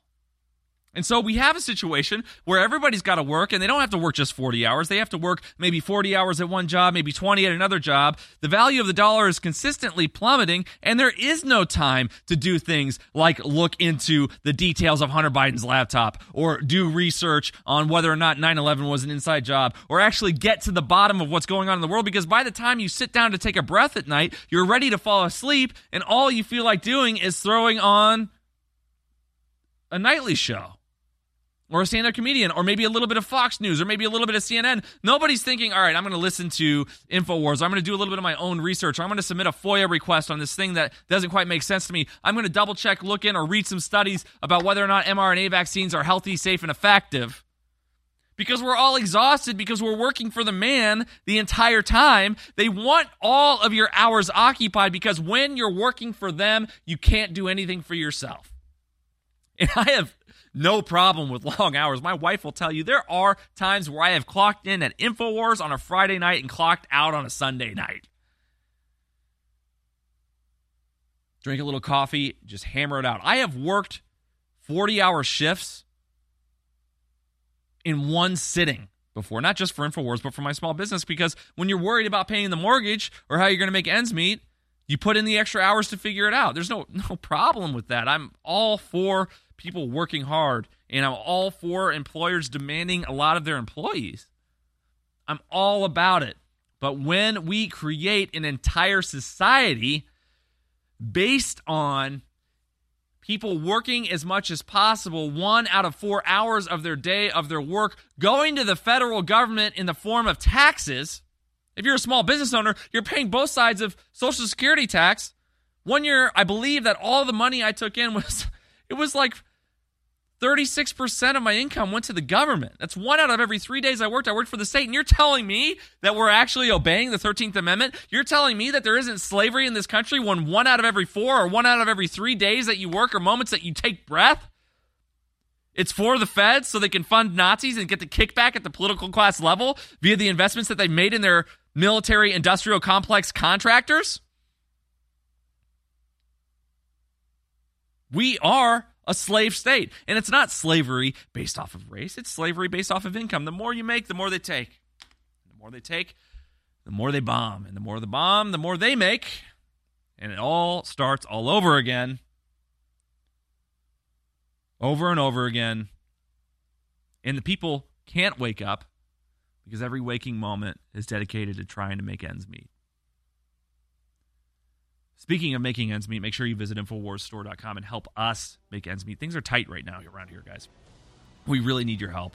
And so we have a situation where everybody's got to work and they don't have to work just 40 hours. They have to work maybe 40 hours at one job, maybe 20 at another job. The value of the dollar is consistently plummeting and there is no time to do things like look into the details of Hunter Biden's laptop or do research on whether or not 9/11 was an inside job or actually get to the bottom of what's going on in the world because by the time you sit down to take a breath at night, you're ready to fall asleep and all you feel like doing is throwing on a nightly show or a stand-up comedian or maybe a little bit of Fox News or maybe a little bit of CNN. Nobody's thinking, all right, I'm going to listen to InfoWars. I'm going to do a little bit of my own research. Or I'm going to submit a FOIA request on this thing that doesn't quite make sense to me. I'm going to double check, look in, or read some studies about whether or not mRNA vaccines are healthy, safe, and effective. Because we're all exhausted because we're working for the man the entire time. They want all of your hours occupied because when you're working for them, you can't do anything for yourself. And I have no problem with long hours. My wife will tell you there are times where I have clocked in at InfoWars on a Friday night and clocked out on a Sunday night. Drink a little coffee, just hammer it out. I have worked 40 hour shifts in one sitting before, not just for InfoWars, but for my small business. Because when you're worried about paying the mortgage or how you're going to make ends meet, you put in the extra hours to figure it out. There's no no problem with that. I'm all for people working hard, and I'm all for employers demanding a lot of their employees. I'm all about it. But when we create an entire society based on people working as much as possible, one out of four hours of their day of their work going to the federal government in the form of taxes. If you're a small business owner, you're paying both sides of Social Security tax. One year, I believe that all the money I took in was it was like 36% of my income went to the government. That's one out of every three days I worked. I worked for the state. And you're telling me that we're actually obeying the 13th Amendment? You're telling me that there isn't slavery in this country when one out of every four or one out of every three days that you work or moments that you take breath? It's for the feds so they can fund Nazis and get the kickback at the political class level via the investments that they've made in their military industrial complex contractors? We are a slave state. And it's not slavery based off of race, it's slavery based off of income. The more you make, the more they take. The more they take, the more they bomb. And the more the bomb, the more they make. And it all starts all over again. Over and over again. And the people can't wake up because every waking moment is dedicated to trying to make ends meet. Speaking of making ends meet, make sure you visit InfoWarsStore.com and help us make ends meet. Things are tight right now around here, guys. We really need your help.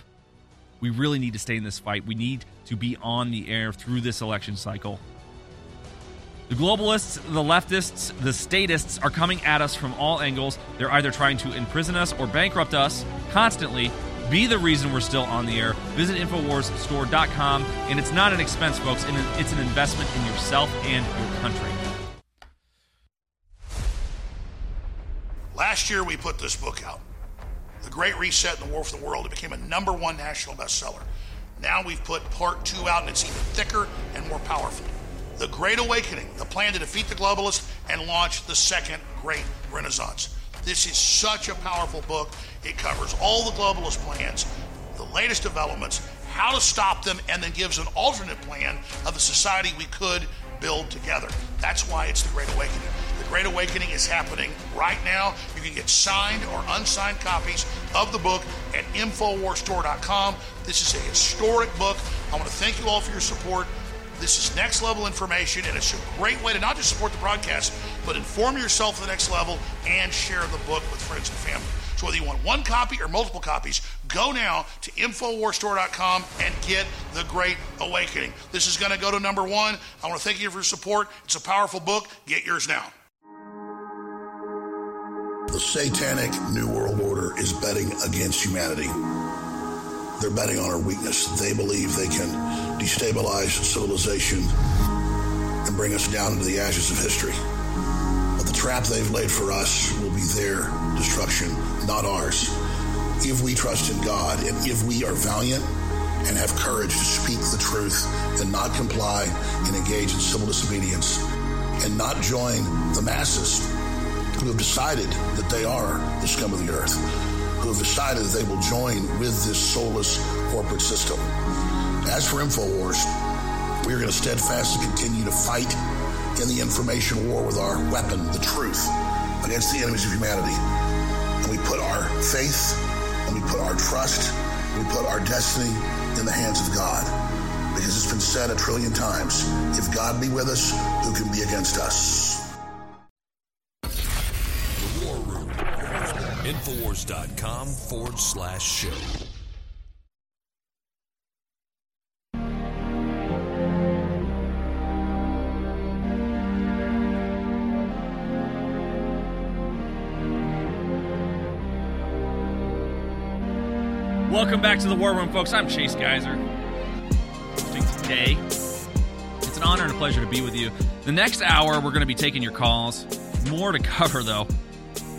We really need to stay in this fight. We need to be on the air through this election cycle. The globalists, the leftists, the statists are coming at us from all angles. They're either trying to imprison us or bankrupt us constantly. Be the reason we're still on the air. Visit InfoWarsStore.com. And it's not an expense, folks, it's an investment in yourself and your country. Last year, we put this book out. The Great Reset and the War for the World. It became a number one national bestseller. Now we've put part two out, and it's even thicker and more powerful. The Great Awakening, the plan to defeat the globalists and launch the second Great Renaissance. This is such a powerful book. It covers all the globalist plans, the latest developments, how to stop them, and then gives an alternate plan of the society we could build together. That's why it's the Great Awakening. Great Awakening is happening right now. You can get signed or unsigned copies of the book at InfoWarsStore.com. This is a historic book. I want to thank you all for your support. This is next level information, and it's a great way to not just support the broadcast, but inform yourself to the next level and share the book with friends and family. So whether you want one copy or multiple copies, go now to InfoWarsStore.com and get The Great Awakening. This is going to go to number one. I want to thank you for your support. It's a powerful book. Get yours now. The satanic New World Order is betting against humanity. They're betting on our weakness. They believe they can destabilize civilization and bring us down into the ashes of history. But the trap they've laid for us will be their destruction, not ours. If we trust in God and if we are valiant and have courage to speak the truth and not comply and engage in civil disobedience and not join the masses who have decided that they are the scum of the earth, who have decided that they will join with this soulless corporate system. As for InfoWars, we are going to steadfastly continue to fight in the information war with our weapon, the truth, against the enemies of humanity. And we put our faith and we put our trust, we put our destiny in the hands of God. Because it's been said a trillion times if God be with us, who can be against us? Infowars.com forward slash show. Welcome back to the War Room, folks. I'm Chase Geiser. Today, it's an honor and a pleasure to be with you. The next hour, we're going to be taking your calls. More to cover, though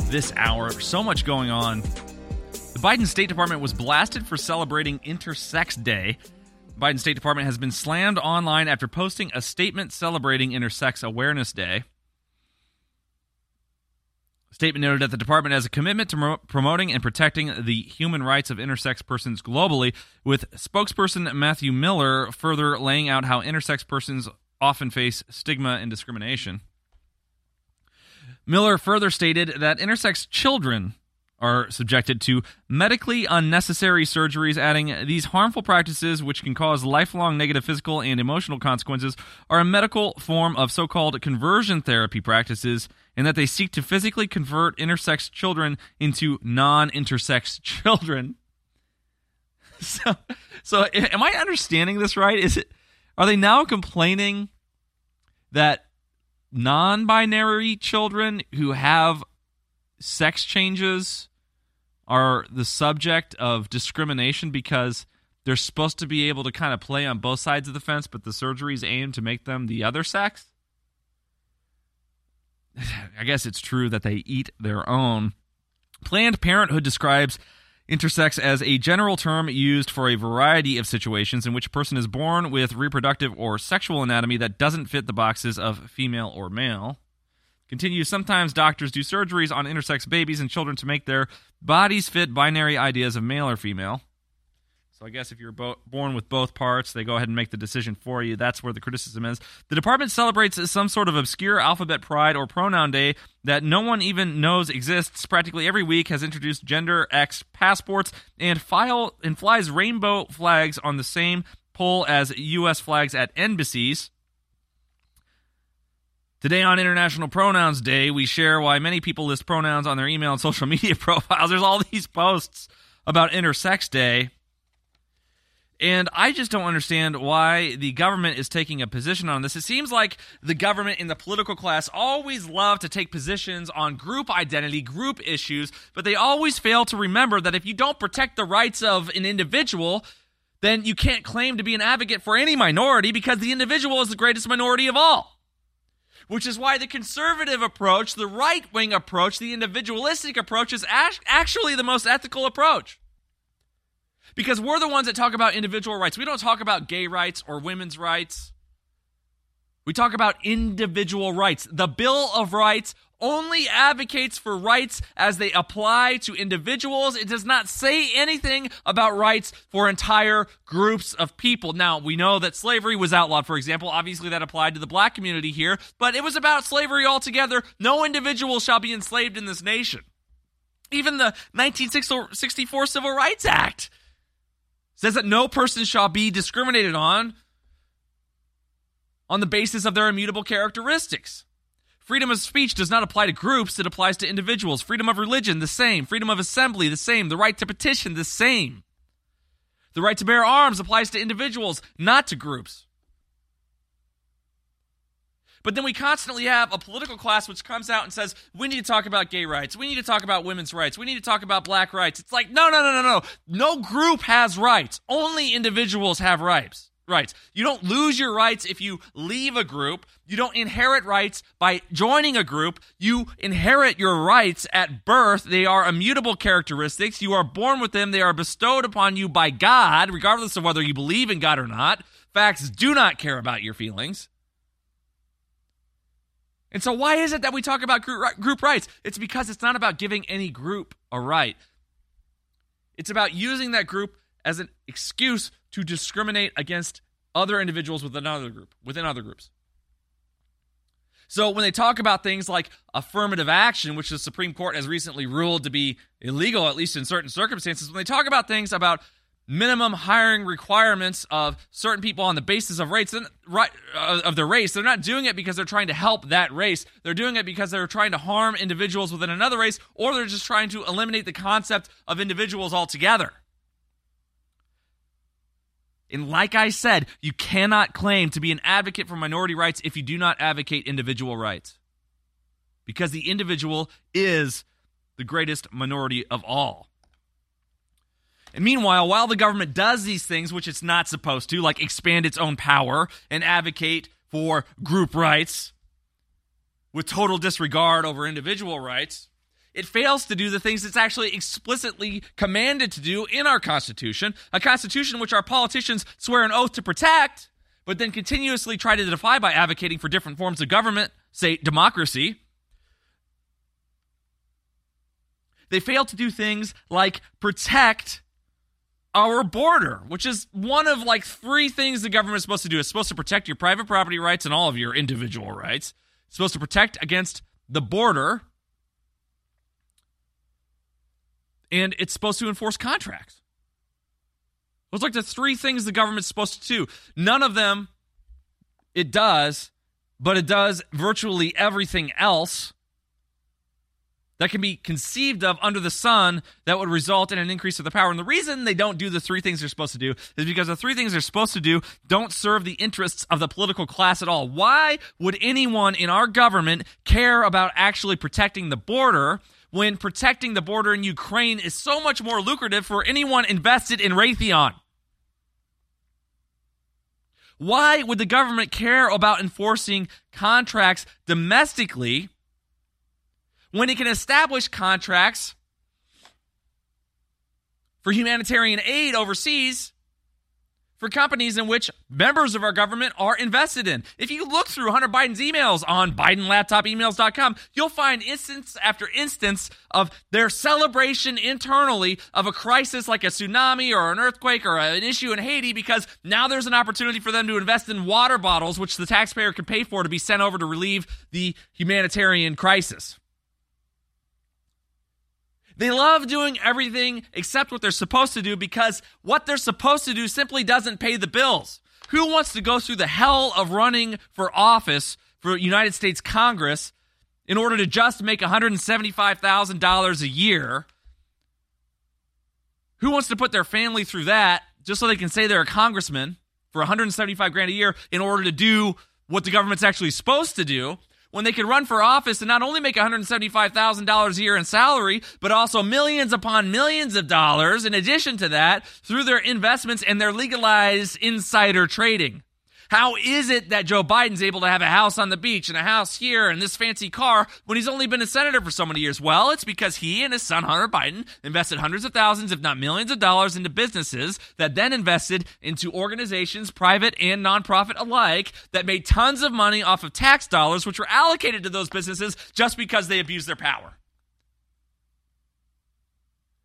this hour. So much going on. The Biden State Department was blasted for celebrating Intersex Day. The Biden State Department has been slammed online after posting a statement celebrating Intersex Awareness Day. The statement noted that the department has a commitment to promoting and protecting the human rights of intersex persons globally, with spokesperson Matthew Miller further laying out how intersex persons often face stigma and discrimination. Miller further stated that intersex children are subjected to medically unnecessary surgeries, adding these harmful practices, which can cause lifelong negative physical and emotional consequences, are a medical form of so called conversion therapy practices, and that they seek to physically convert intersex children into non intersex children. So, so am I understanding this right? Is it are they now complaining that non binary children who have sex changes are the subject of discrimination because they're supposed to be able to kind of play on both sides of the fence, but the surgeries aim to make them the other sex? I guess it's true that they eat their own. Planned Parenthood describes Intersex as a general term used for a variety of situations in which a person is born with reproductive or sexual anatomy that doesn't fit the boxes of female or male. Continues sometimes doctors do surgeries on intersex babies and children to make their bodies fit binary ideas of male or female. I guess if you're bo- born with both parts, they go ahead and make the decision for you. That's where the criticism is. The department celebrates some sort of obscure alphabet pride or pronoun day that no one even knows exists. Practically every week has introduced gender X passports and file and flies rainbow flags on the same pole as U.S. flags at embassies. Today on International Pronouns Day, we share why many people list pronouns on their email and social media profiles. There's all these posts about Intersex Day. And I just don't understand why the government is taking a position on this. It seems like the government and the political class always love to take positions on group identity, group issues, but they always fail to remember that if you don't protect the rights of an individual, then you can't claim to be an advocate for any minority because the individual is the greatest minority of all. Which is why the conservative approach, the right wing approach, the individualistic approach is actually the most ethical approach because we're the ones that talk about individual rights. We don't talk about gay rights or women's rights. We talk about individual rights. The Bill of Rights only advocates for rights as they apply to individuals. It does not say anything about rights for entire groups of people. Now, we know that slavery was outlawed, for example. Obviously, that applied to the black community here, but it was about slavery altogether. No individual shall be enslaved in this nation. Even the 1964 Civil Rights Act says that no person shall be discriminated on on the basis of their immutable characteristics. Freedom of speech does not apply to groups, it applies to individuals. Freedom of religion, the same. Freedom of assembly, the same. The right to petition, the same. The right to bear arms applies to individuals, not to groups. But then we constantly have a political class which comes out and says, we need to talk about gay rights. We need to talk about women's rights. We need to talk about black rights. It's like, no, no, no, no, no. No group has rights. Only individuals have rights. Rights. You don't lose your rights if you leave a group. You don't inherit rights by joining a group. You inherit your rights at birth. They are immutable characteristics. You are born with them. They are bestowed upon you by God, regardless of whether you believe in God or not. Facts do not care about your feelings. And so, why is it that we talk about group rights? It's because it's not about giving any group a right. It's about using that group as an excuse to discriminate against other individuals within another group, within other groups. So when they talk about things like affirmative action, which the Supreme Court has recently ruled to be illegal, at least in certain circumstances, when they talk about things about minimum hiring requirements of certain people on the basis of race right, uh, of the race they're not doing it because they're trying to help that race they're doing it because they're trying to harm individuals within another race or they're just trying to eliminate the concept of individuals altogether and like I said, you cannot claim to be an advocate for minority rights if you do not advocate individual rights. Because the individual is the greatest minority of all. And meanwhile, while the government does these things, which it's not supposed to, like expand its own power and advocate for group rights with total disregard over individual rights, it fails to do the things it's actually explicitly commanded to do in our Constitution, a Constitution which our politicians swear an oath to protect, but then continuously try to defy by advocating for different forms of government, say democracy. They fail to do things like protect our border, which is one of like three things the government is supposed to do. It's supposed to protect your private property rights and all of your individual rights. It's supposed to protect against the border. And it's supposed to enforce contracts. Those like the three things the government's supposed to do. None of them it does, but it does virtually everything else that can be conceived of under the sun that would result in an increase of the power. And the reason they don't do the three things they're supposed to do is because the three things they're supposed to do don't serve the interests of the political class at all. Why would anyone in our government care about actually protecting the border? When protecting the border in Ukraine is so much more lucrative for anyone invested in Raytheon. Why would the government care about enforcing contracts domestically when it can establish contracts for humanitarian aid overseas for companies in which members of our government are invested in. If you look through Hunter Biden's emails on BidenLaptopEmails.com, you'll find instance after instance of their celebration internally of a crisis like a tsunami or an earthquake or an issue in Haiti because now there's an opportunity for them to invest in water bottles, which the taxpayer can pay for to be sent over to relieve the humanitarian crisis. They love doing everything except what they're supposed to do because what they're supposed to do simply doesn't pay the bills. Who wants to go through the hell of running for office for United States Congress in order to just make $175,000 a year? Who wants to put their family through that just so they can say they're a congressman for 175 grand a year in order to do what the government's actually supposed to do? When they could run for office and not only make $175,000 a year in salary, but also millions upon millions of dollars in addition to that through their investments and their legalized insider trading. How is it that Joe Biden's able to have a house on the beach and a house here and this fancy car when he's only been a senator for so many years? Well, it's because he and his son Hunter Biden invested hundreds of thousands, if not millions of dollars into businesses that then invested into organizations, private and nonprofit alike, that made tons of money off of tax dollars, which were allocated to those businesses just because they abused their power.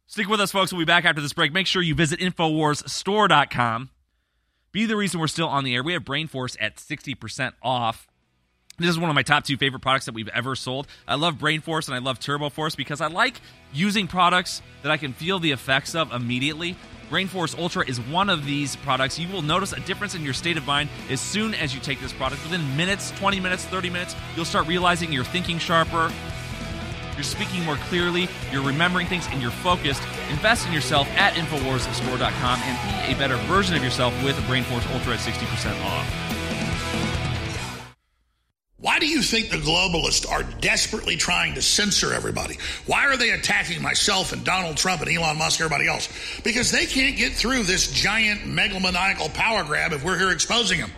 Stick with us, folks. We'll be back after this break. Make sure you visit InfoWarsStore.com be the reason we're still on the air. We have Brainforce at 60% off. This is one of my top two favorite products that we've ever sold. I love Brainforce and I love TurboForce because I like using products that I can feel the effects of immediately. Brainforce Ultra is one of these products. You will notice a difference in your state of mind as soon as you take this product. Within minutes, 20 minutes, 30 minutes, you'll start realizing you're thinking sharper, you're speaking more clearly, you're remembering things, and you're focused. Invest in yourself at InfoWarsStore.com and be a better version of yourself with BrainForce Ultra at 60% off. Why do you think the globalists are desperately trying to censor everybody? Why are they attacking myself and Donald Trump and Elon Musk and everybody else? Because they can't get through this giant megalomaniacal power grab if we're here exposing them.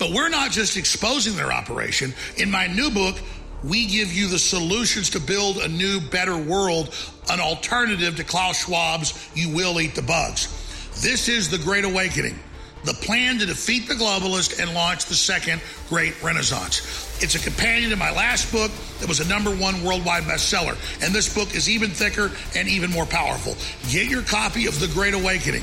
But we're not just exposing their operation. In my new book, we give you the solutions to build a new, better world, an alternative to Klaus Schwab's You Will Eat the Bugs. This is the Great Awakening, the plan to defeat the globalist and launch the second Great Renaissance. It's a companion to my last book that was a number one worldwide bestseller. And this book is even thicker and even more powerful. Get your copy of The Great Awakening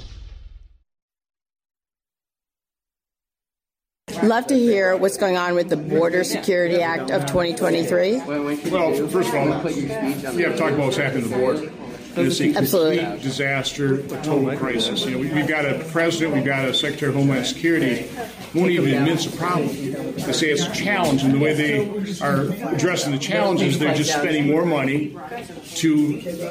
Love to hear what's going on with the Border Security Act of 2023. Well, first of all, we have to talk about what's happening at the border. It's a Absolutely. complete disaster, a total crisis. You know, we- we've got a president, we've got a secretary of Homeland Security, won't even admit it's a problem. They say it's a challenge, and the way they are addressing the challenges, they're just spending more money to,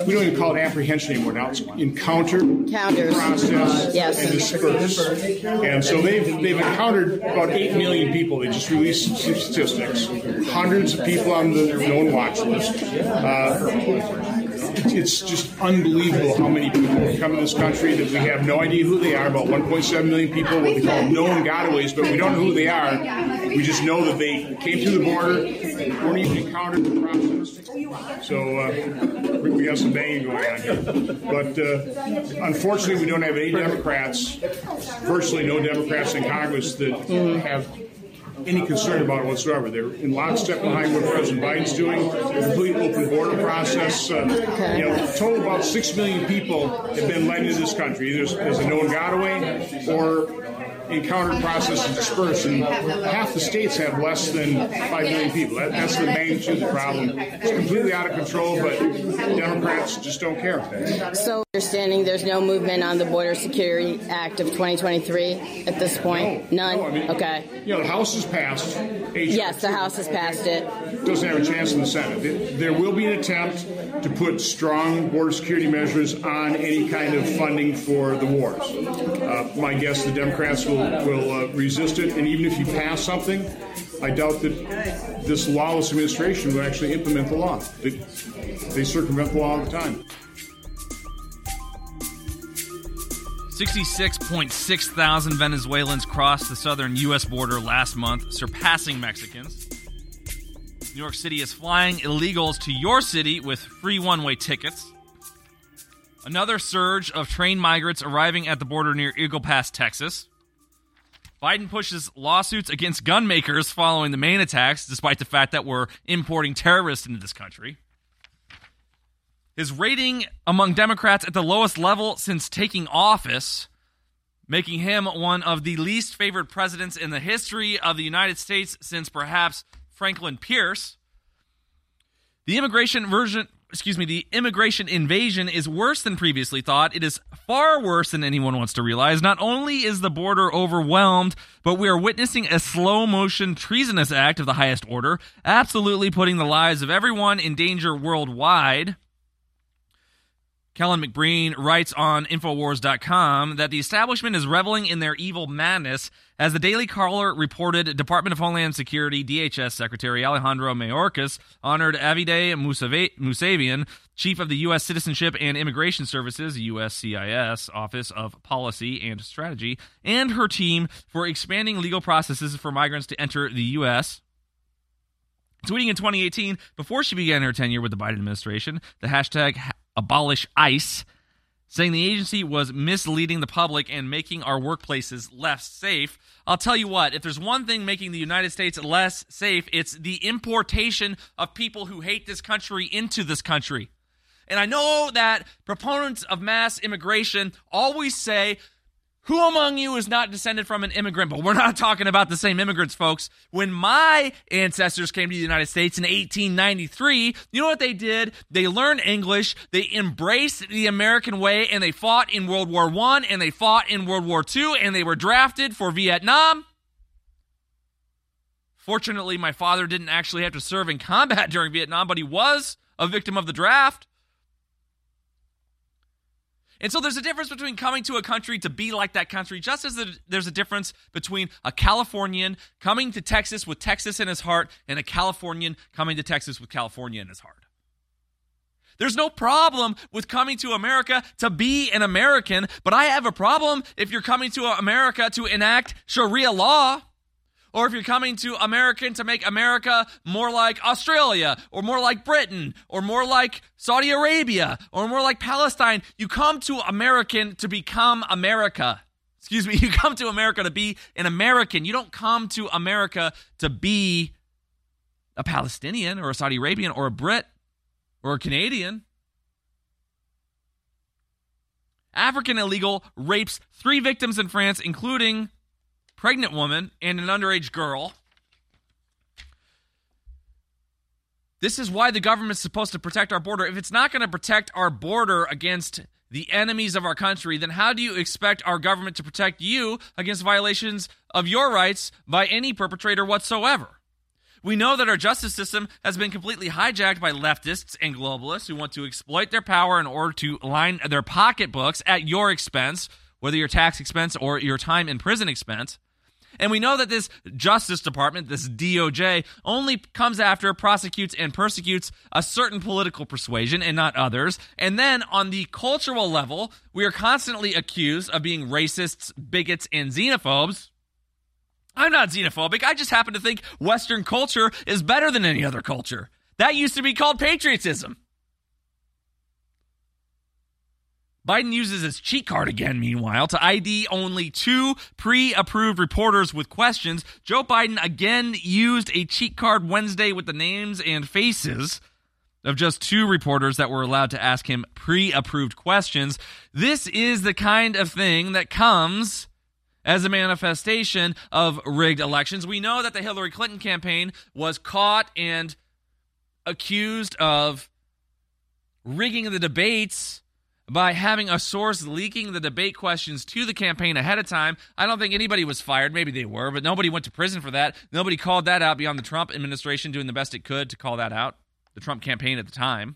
we don't even call it apprehension anymore now, it's encounter, Counters. process, Yes. and disperse. And so they've, they've encountered about 8 million people. They just released some statistics. Hundreds of people on the known watch list. Uh, it's just unbelievable how many people have come to this country that we have no idea who they are. About 1.7 million people, what we call known gotaways, but we don't know who they are. We just know that they came through the border, weren't even encountered in the process. So uh, we, got some banging going on here. But uh, unfortunately, we don't have any Democrats, virtually no Democrats in Congress that have any concern about it whatsoever. They're in lockstep behind what President Biden's doing, a complete open border process. Uh, You know, total about six million people have been let into this country, either as a known gotaway or encountered process and dispersed. And half the states have less than five million people. That, that's the magnitude of the problem. It's completely out of control, but Democrats just don't care. So, understanding there's no movement on the Border Security Act of 2023 at this point? None? okay. You know, the House has passed Yes, the House has passed it. doesn't have a chance in the Senate. There- There will be an attempt to put strong border security measures on any kind of funding for the wars. Uh, my guess, the Democrats will, will uh, resist it, and even if you pass something, I doubt that this lawless administration will actually implement the law. They, they circumvent the law all the time. 66.6 thousand Venezuelans crossed the southern U.S. border last month, surpassing Mexicans. New York City is flying illegals to your city with free one way tickets. Another surge of train migrants arriving at the border near Eagle Pass, Texas. Biden pushes lawsuits against gun makers following the Maine attacks, despite the fact that we're importing terrorists into this country. His rating among Democrats at the lowest level since taking office, making him one of the least favored presidents in the history of the United States since perhaps Franklin Pierce. The immigration version, excuse me, the immigration invasion is worse than previously thought. It is far worse than anyone wants to realize. Not only is the border overwhelmed, but we are witnessing a slow motion treasonous act of the highest order, absolutely putting the lives of everyone in danger worldwide. Kelen McBreen writes on Infowars.com that the establishment is reveling in their evil madness. As the Daily Caller reported, Department of Homeland Security DHS Secretary Alejandro Mayorkas honored Avideh Moussavian, Chief of the U.S. Citizenship and Immigration Services USCIS Office of Policy and Strategy, and her team for expanding legal processes for migrants to enter the U.S. Tweeting in 2018, before she began her tenure with the Biden administration, the hashtag abolish ICE, saying the agency was misleading the public and making our workplaces less safe. I'll tell you what, if there's one thing making the United States less safe, it's the importation of people who hate this country into this country. And I know that proponents of mass immigration always say, who among you is not descended from an immigrant? But we're not talking about the same immigrants, folks. When my ancestors came to the United States in 1893, you know what they did? They learned English, they embraced the American way, and they fought in World War I and they fought in World War II, and they were drafted for Vietnam. Fortunately, my father didn't actually have to serve in combat during Vietnam, but he was a victim of the draft. And so there's a difference between coming to a country to be like that country, just as there's a difference between a Californian coming to Texas with Texas in his heart and a Californian coming to Texas with California in his heart. There's no problem with coming to America to be an American, but I have a problem if you're coming to America to enact Sharia law or if you're coming to American to make America more like Australia or more like Britain or more like Saudi Arabia or more like Palestine, you come to American to become America. Excuse me, you come to America to be an American. You don't come to America to be a Palestinian or a Saudi Arabian or a Brit or a Canadian. African illegal rapes three victims in France, including pregnant woman and an underage girl. This is why the government's supposed to protect our border. If it's not going to protect our border against the enemies of our country, then how do you expect our government to protect you against violations of your rights by any perpetrator whatsoever? We know that our justice system has been completely hijacked by leftists and globalists who want to exploit their power in order to line their pocketbooks at your expense, whether your tax expense or your time in prison expense. And we know that this Justice Department, this DOJ, only comes after, prosecutes, and persecutes a certain political persuasion and not others. And then on the cultural level, we are constantly accused of being racists, bigots, and xenophobes. I'm not xenophobic. I just happen to think Western culture is better than any other culture. That used to be called patriotism. Biden uses his cheat card again, meanwhile, to ID only two pre approved reporters with questions. Joe Biden again used a cheat card Wednesday with the names and faces of just two reporters that were allowed to ask him pre approved questions. This is the kind of thing that comes as a manifestation of rigged elections. We know that the Hillary Clinton campaign was caught and accused of rigging the debates by having a source leaking the debate questions to the campaign ahead of time. I don't think anybody was fired. Maybe they were, but nobody went to prison for that. Nobody called that out beyond the Trump administration doing the best it could to call that out, the Trump campaign at the time.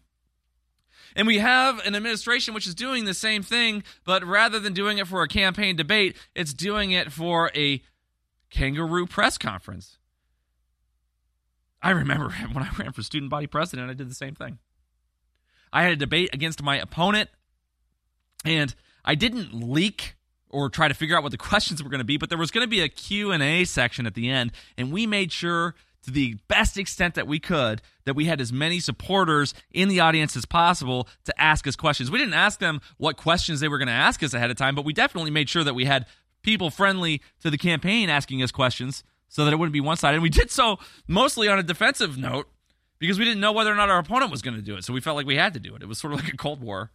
And we have an administration which is doing the same thing, but rather than doing it for a campaign debate, it's doing it for a kangaroo press conference. I remember when I ran for student body president, I did the same thing. I had a debate against my opponent, and I didn't leak or try to figure out what the questions were going to be, but there was going to be a Q&A section at the end, and we made sure to the best extent that we could that we had as many supporters in the audience as possible to ask us questions. We didn't ask them what questions they were going to ask us ahead of time, but we definitely made sure that we had people friendly to the campaign asking us questions so that it wouldn't be one sided. And we did so mostly on a defensive note because we didn't know whether or not our opponent was going to do it. So we felt like we had to do it. It was sort of like a Cold War.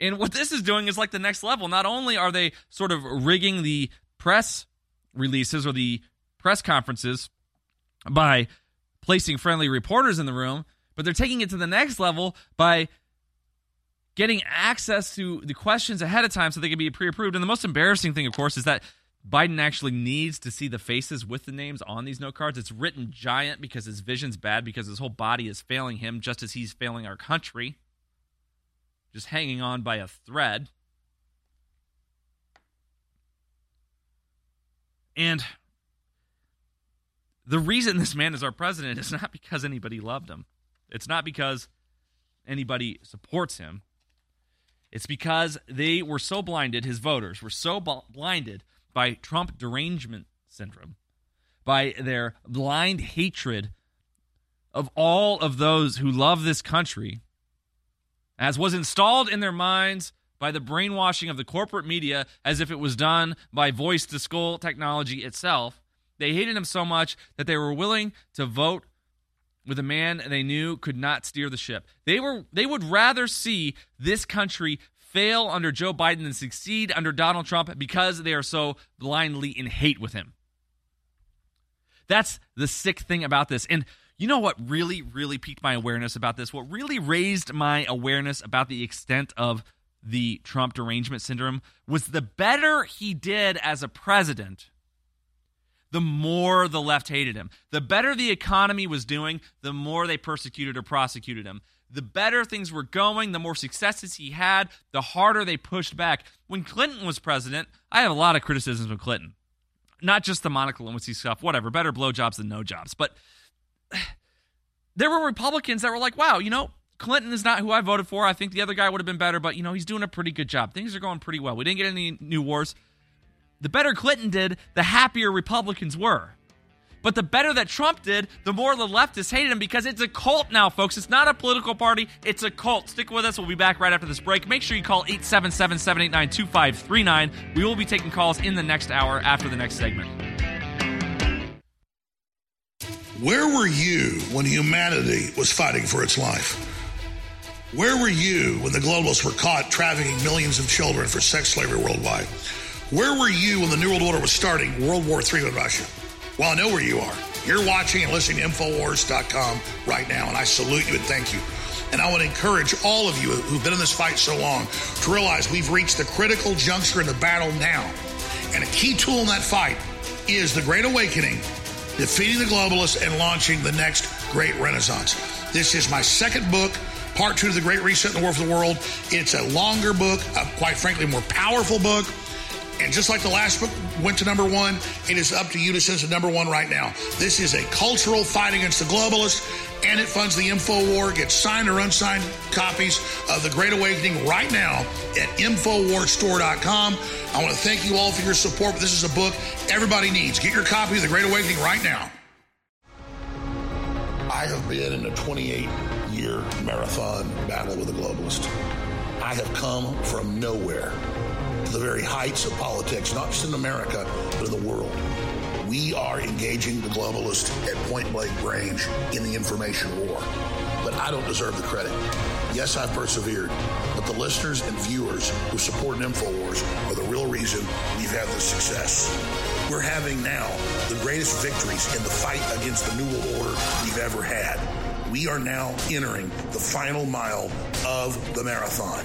And what this is doing is like the next level. Not only are they sort of rigging the press releases or the press conferences by placing friendly reporters in the room, but they're taking it to the next level by getting access to the questions ahead of time so they can be pre-approved. And the most embarrassing thing, of course, is that Biden actually needs to see the faces with the names on these note cards. It's written giant because his vision's bad because his whole body is failing him just as he's failing our country. Just hanging on by a thread. And the reason this man is our president is not because anybody loved him. It's not because anybody supports him. It's because they were so blinded, his voters were so blinded by Trump derangement syndrome, by their blind hatred of all of those who love this country, as was installed in their minds by the brainwashing of the corporate media as if it was done by voice to skull technology itself. They hated him so much that they were willing to vote with a man they knew could not steer the ship. They were they would rather see this country fail under Joe Biden than succeed under Donald Trump because they are so blindly in hate with him. That's the sick thing about this. And you know what really, really piqued my awareness about this? What really raised my awareness about the extent of the Trump derangement syndrome was the better he did as a president the more the left hated him. The better the economy was doing, the more they persecuted or prosecuted him. The better things were going, the more successes he had, the harder they pushed back. When Clinton was president, I have a lot of criticisms of Clinton. Not just the Monica Lewinsky stuff, whatever, better blowjobs than no jobs. But there were Republicans that were like, wow, you know, Clinton is not who I voted for. I think the other guy would have been better, but, you know, he's doing a pretty good job. Things are going pretty well. We didn't get any new wars. The better Clinton did, the happier Republicans were. But the better that Trump did, the more the leftists hated him because it's a cult now, folks. It's not a political party, it's a cult. Stick with us. We'll be back right after this break. Make sure you call 877 789 2539. We will be taking calls in the next hour after the next segment. Where were you when humanity was fighting for its life? Where were you when the globalists were caught trafficking millions of children for sex slavery worldwide? Where were you when the New World Order was starting World War III with Russia? Well, I know where you are. You're watching and listening to Infowars.com right now, and I salute you and thank you. And I want to encourage all of you who've been in this fight so long to realize we've reached the critical juncture in the battle now. And a key tool in that fight is the Great Awakening, defeating the globalists, and launching the next great renaissance. This is my second book, part two of the Great Reset in the War for the World. It's a longer book, a, quite frankly, more powerful book. And just like the last book went to number one, it is up to you to send to number one right now. This is a cultural fight against the globalists, and it funds the info war. Get signed or unsigned copies of The Great Awakening right now at InfoWarStore.com. I want to thank you all for your support, but this is a book everybody needs. Get your copy of The Great Awakening right now. I have been in a 28 year marathon battle with the globalist. I have come from nowhere the very heights of politics, not just in America, but in the world. We are engaging the globalists at point blank range in the information war. But I don't deserve the credit. Yes, I've persevered, but the listeners and viewers who support InfoWars are the real reason we've had this success. We're having now the greatest victories in the fight against the New World Order we've ever had we are now entering the final mile of the marathon.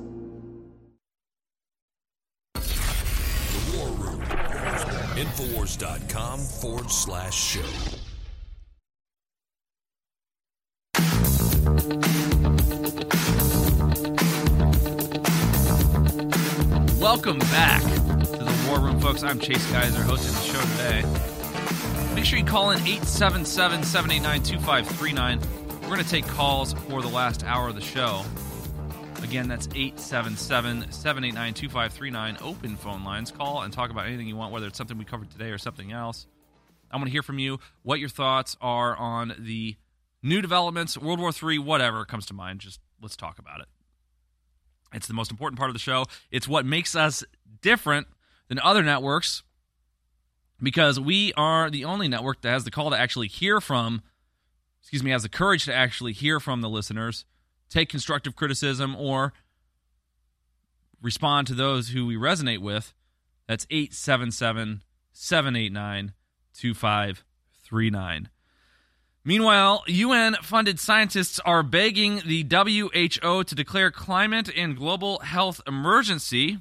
Infowars.com forward slash show. Welcome back to the War Room, folks. I'm Chase Geiser, hosting the show today. Make sure you call in 877 789 2539. We're going to take calls for the last hour of the show. Again, that's 877 789 2539. Open phone lines. Call and talk about anything you want, whether it's something we covered today or something else. I want to hear from you what your thoughts are on the new developments, World War III, whatever comes to mind. Just let's talk about it. It's the most important part of the show. It's what makes us different than other networks because we are the only network that has the call to actually hear from, excuse me, has the courage to actually hear from the listeners, take constructive criticism, or respond to those who we resonate with. That's 877 789 2539. Meanwhile, UN funded scientists are begging the WHO to declare climate and global health emergency.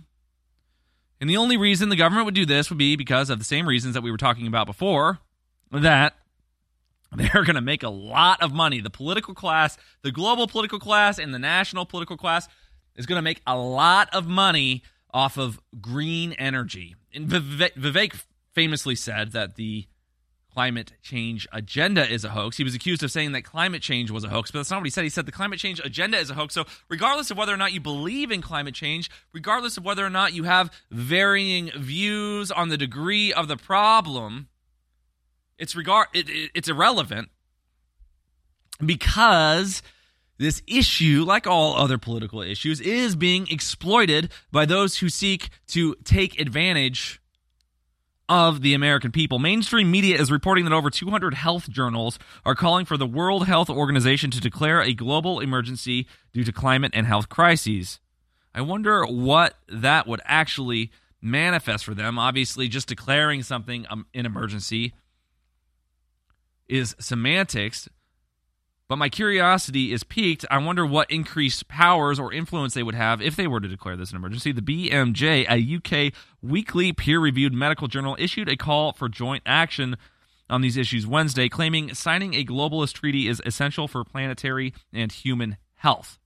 And the only reason the government would do this would be because of the same reasons that we were talking about before that they're going to make a lot of money. The political class, the global political class, and the national political class is going to make a lot of money off of green energy. And Vivek famously said that the climate change agenda is a hoax. He was accused of saying that climate change was a hoax, but that's not what he said. He said the climate change agenda is a hoax. So, regardless of whether or not you believe in climate change, regardless of whether or not you have varying views on the degree of the problem, it's regard it, it, it's irrelevant because this issue, like all other political issues, is being exploited by those who seek to take advantage of the American people. Mainstream media is reporting that over 200 health journals are calling for the World Health Organization to declare a global emergency due to climate and health crises. I wonder what that would actually manifest for them. Obviously, just declaring something um, an emergency is semantics, but my curiosity is piqued. I wonder what increased powers or influence they would have if they were to declare this an emergency. The BMJ, a UK weekly peer reviewed medical journal, issued a call for joint action on these issues Wednesday, claiming signing a globalist treaty is essential for planetary and human health.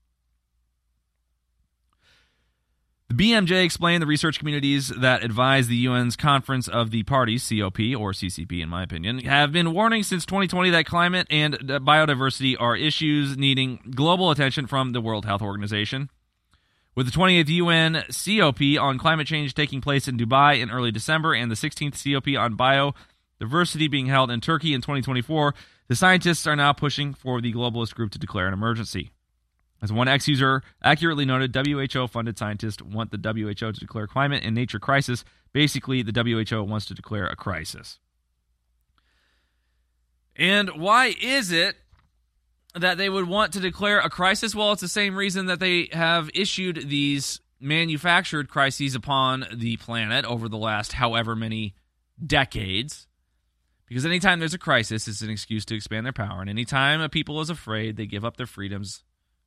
The BMJ explained the research communities that advise the UN's Conference of the Parties, COP, or CCP in my opinion, have been warning since 2020 that climate and uh, biodiversity are issues needing global attention from the World Health Organization. With the 28th UN COP on climate change taking place in Dubai in early December and the 16th COP on biodiversity being held in Turkey in 2024, the scientists are now pushing for the globalist group to declare an emergency. As one X user accurately noted, WHO funded scientists want the WHO to declare climate and nature crisis. Basically, the WHO wants to declare a crisis. And why is it that they would want to declare a crisis? Well, it's the same reason that they have issued these manufactured crises upon the planet over the last however many decades. Because anytime there's a crisis, it's an excuse to expand their power. And anytime a people is afraid, they give up their freedoms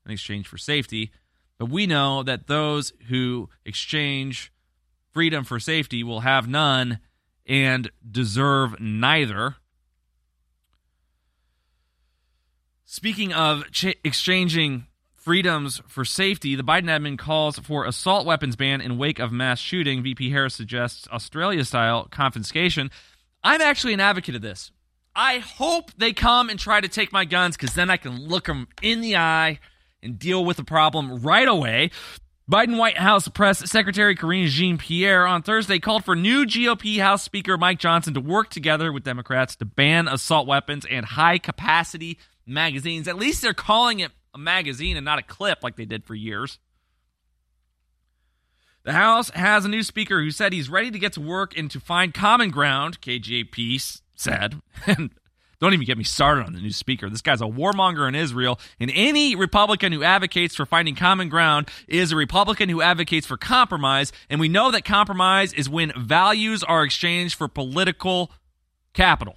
in exchange for safety. But we know that those who exchange freedom for safety will have none and deserve neither. Speaking of ch- exchanging freedoms for safety, the Biden admin calls for assault weapons ban in wake of mass shooting. VP Harris suggests Australia style confiscation. I'm actually an advocate of this. I hope they come and try to take my guns because then I can look them in the eye and deal with the problem right away. Biden White House Press Secretary Karine Jean Pierre on Thursday called for new GOP House Speaker Mike Johnson to work together with Democrats to ban assault weapons and high capacity magazines. At least they're calling it a magazine and not a clip like they did for years. The House has a new speaker who said he's ready to get to work and to find common ground, KJP said. And don't even get me started on the new speaker. This guy's a warmonger in Israel. And any Republican who advocates for finding common ground is a Republican who advocates for compromise. And we know that compromise is when values are exchanged for political capital.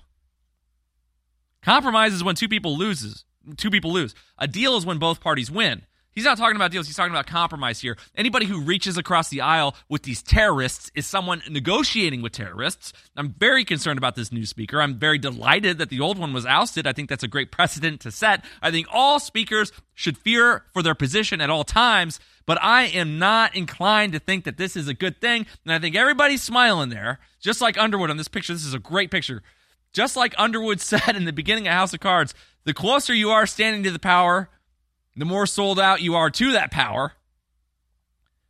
Compromise is when two people loses. Two people lose. A deal is when both parties win. He's not talking about deals. He's talking about compromise here. Anybody who reaches across the aisle with these terrorists is someone negotiating with terrorists. I'm very concerned about this new speaker. I'm very delighted that the old one was ousted. I think that's a great precedent to set. I think all speakers should fear for their position at all times, but I am not inclined to think that this is a good thing. And I think everybody's smiling there, just like Underwood on this picture. This is a great picture. Just like Underwood said in the beginning of House of Cards, the closer you are standing to the power, the more sold out you are to that power.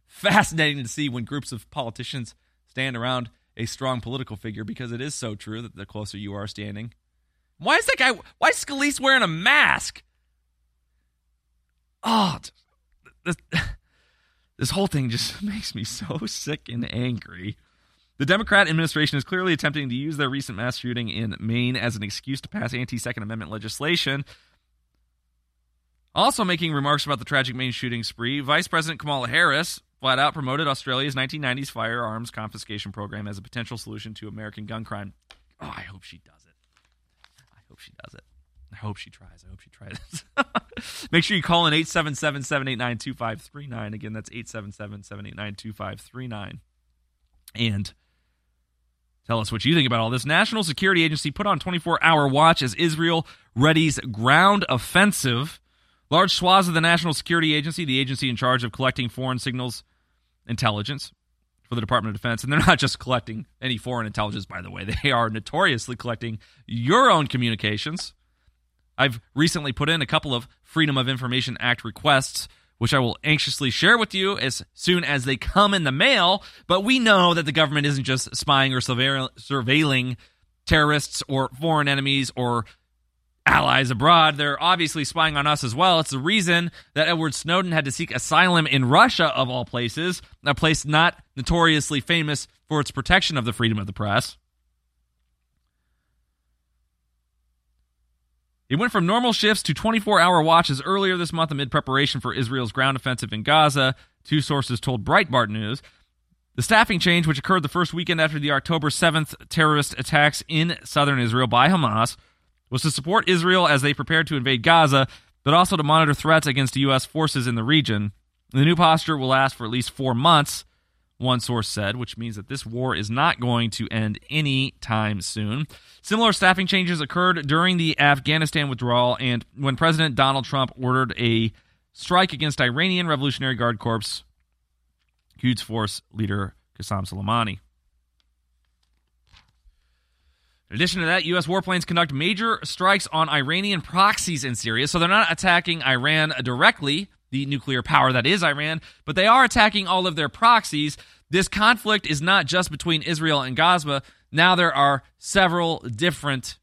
Fascinating to see when groups of politicians stand around a strong political figure because it is so true that the closer you are standing. Why is that guy, why is Scalise wearing a mask? Oh, this, this whole thing just makes me so sick and angry. The Democrat administration is clearly attempting to use their recent mass shooting in Maine as an excuse to pass anti Second Amendment legislation. Also making remarks about the tragic Maine shooting spree, Vice President Kamala Harris flat out promoted Australia's 1990s firearms confiscation program as a potential solution to American gun crime. Oh, I hope she does it. I hope she does it. I hope she tries. I hope she tries. Make sure you call in 877 789 2539. Again, that's 877 789 2539. And tell us what you think about all this. National Security Agency put on 24 hour watch as Israel readies ground offensive. Large swaths of the National Security Agency, the agency in charge of collecting foreign signals intelligence for the Department of Defense, and they're not just collecting any foreign intelligence, by the way, they are notoriously collecting your own communications. I've recently put in a couple of Freedom of Information Act requests, which I will anxiously share with you as soon as they come in the mail. But we know that the government isn't just spying or surveilling terrorists or foreign enemies or allies abroad. They're obviously spying on us as well. It's the reason that Edward Snowden had to seek asylum in Russia, of all places, a place not notoriously famous for its protection of the freedom of the press. It went from normal shifts to 24 hour watches earlier this month amid preparation for Israel's ground offensive in Gaza, two sources told Breitbart News. The staffing change, which occurred the first weekend after the October 7th terrorist attacks in southern Israel by Hamas, was to support Israel as they prepared to invade Gaza, but also to monitor threats against U.S. forces in the region. The new posture will last for at least four months, one source said, which means that this war is not going to end any time soon. Similar staffing changes occurred during the Afghanistan withdrawal and when President Donald Trump ordered a strike against Iranian Revolutionary Guard Corps Quds Force leader Qasem Soleimani. In addition to that, U.S. warplanes conduct major strikes on Iranian proxies in Syria. So they're not attacking Iran directly, the nuclear power that is Iran, but they are attacking all of their proxies. This conflict is not just between Israel and Gaza. Now there are several different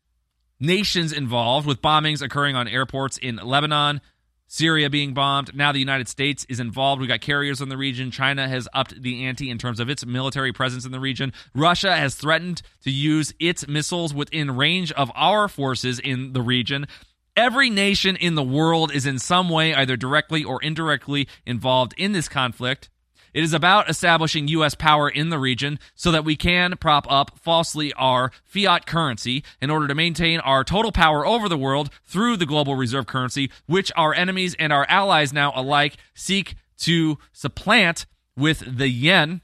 nations involved, with bombings occurring on airports in Lebanon, Syria being bombed. Now the United States is involved. We've got carriers in the region. China has upped the ante in terms of its military presence in the region. Russia has threatened to use its missiles within range of our forces in the region. Every nation in the world is in some way, either directly or indirectly, involved in this conflict. It is about establishing U.S. power in the region so that we can prop up falsely our fiat currency in order to maintain our total power over the world through the global reserve currency, which our enemies and our allies now alike seek to supplant with the yuan.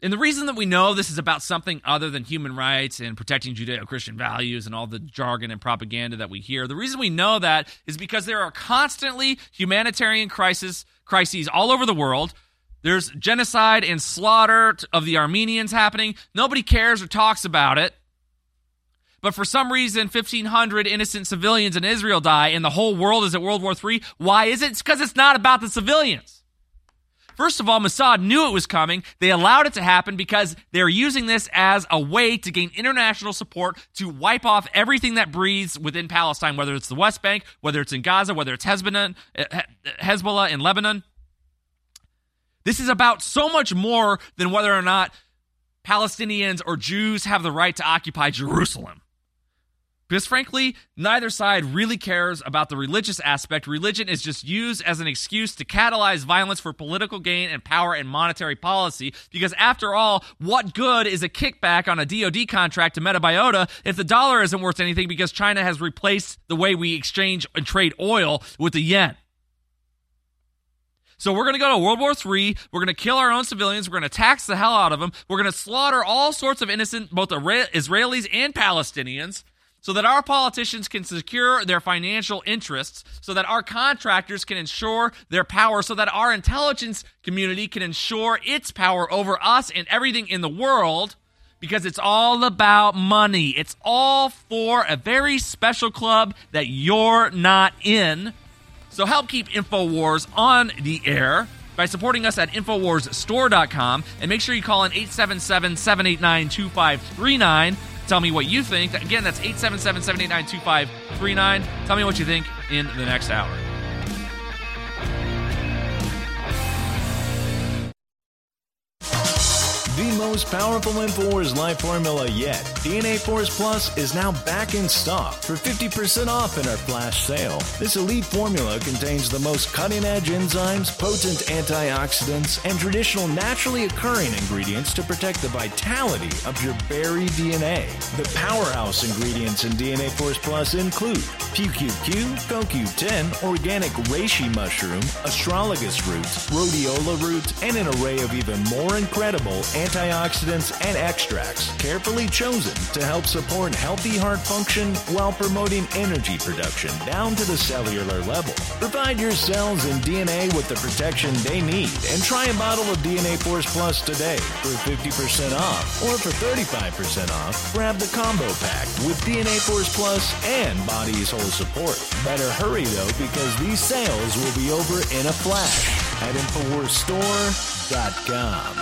And the reason that we know this is about something other than human rights and protecting Judeo Christian values and all the jargon and propaganda that we hear, the reason we know that is because there are constantly humanitarian crises, crises all over the world. There's genocide and slaughter of the Armenians happening. Nobody cares or talks about it. But for some reason, 1,500 innocent civilians in Israel die and the whole world is at World War III. Why is it? It's because it's not about the civilians. First of all, Mossad knew it was coming. They allowed it to happen because they're using this as a way to gain international support to wipe off everything that breathes within Palestine, whether it's the West Bank, whether it's in Gaza, whether it's Hezbollah, Hezbollah in Lebanon. This is about so much more than whether or not Palestinians or Jews have the right to occupy Jerusalem. Because frankly, neither side really cares about the religious aspect. Religion is just used as an excuse to catalyze violence for political gain and power and monetary policy. Because after all, what good is a kickback on a DoD contract to Metabiota if the dollar isn't worth anything because China has replaced the way we exchange and trade oil with the yuan? So we're going to go to World War III. We're going to kill our own civilians. We're going to tax the hell out of them. We're going to slaughter all sorts of innocent, both Israelis and Palestinians so that our politicians can secure their financial interests, so that our contractors can ensure their power, so that our intelligence community can ensure its power over us and everything in the world, because it's all about money. It's all for a very special club that you're not in. So help keep InfoWars on the air by supporting us at InfoWarsStore.com and make sure you call in 877 789 2539 Tell me what you think. Again, that's 877 789 2539. Tell me what you think in the next hour. The most powerful InfoWars life formula yet, DNA Force Plus, is now back in stock for 50% off in our flash sale. This elite formula contains the most cutting edge enzymes, potent antioxidants, and traditional naturally occurring ingredients to protect the vitality of your buried DNA. The powerhouse ingredients in DNA Force Plus include PQQ, CoQ10, organic reishi mushroom, astragalus roots, rhodiola roots, and an array of even more incredible antioxidants, and extracts carefully chosen to help support healthy heart function while promoting energy production down to the cellular level. Provide your cells and DNA with the protection they need and try a bottle of DNA Force Plus today for 50% off or for 35% off. Grab the combo pack with DNA Force Plus and Body's Whole Support. Better hurry though because these sales will be over in a flash at InfoWarsStore.com.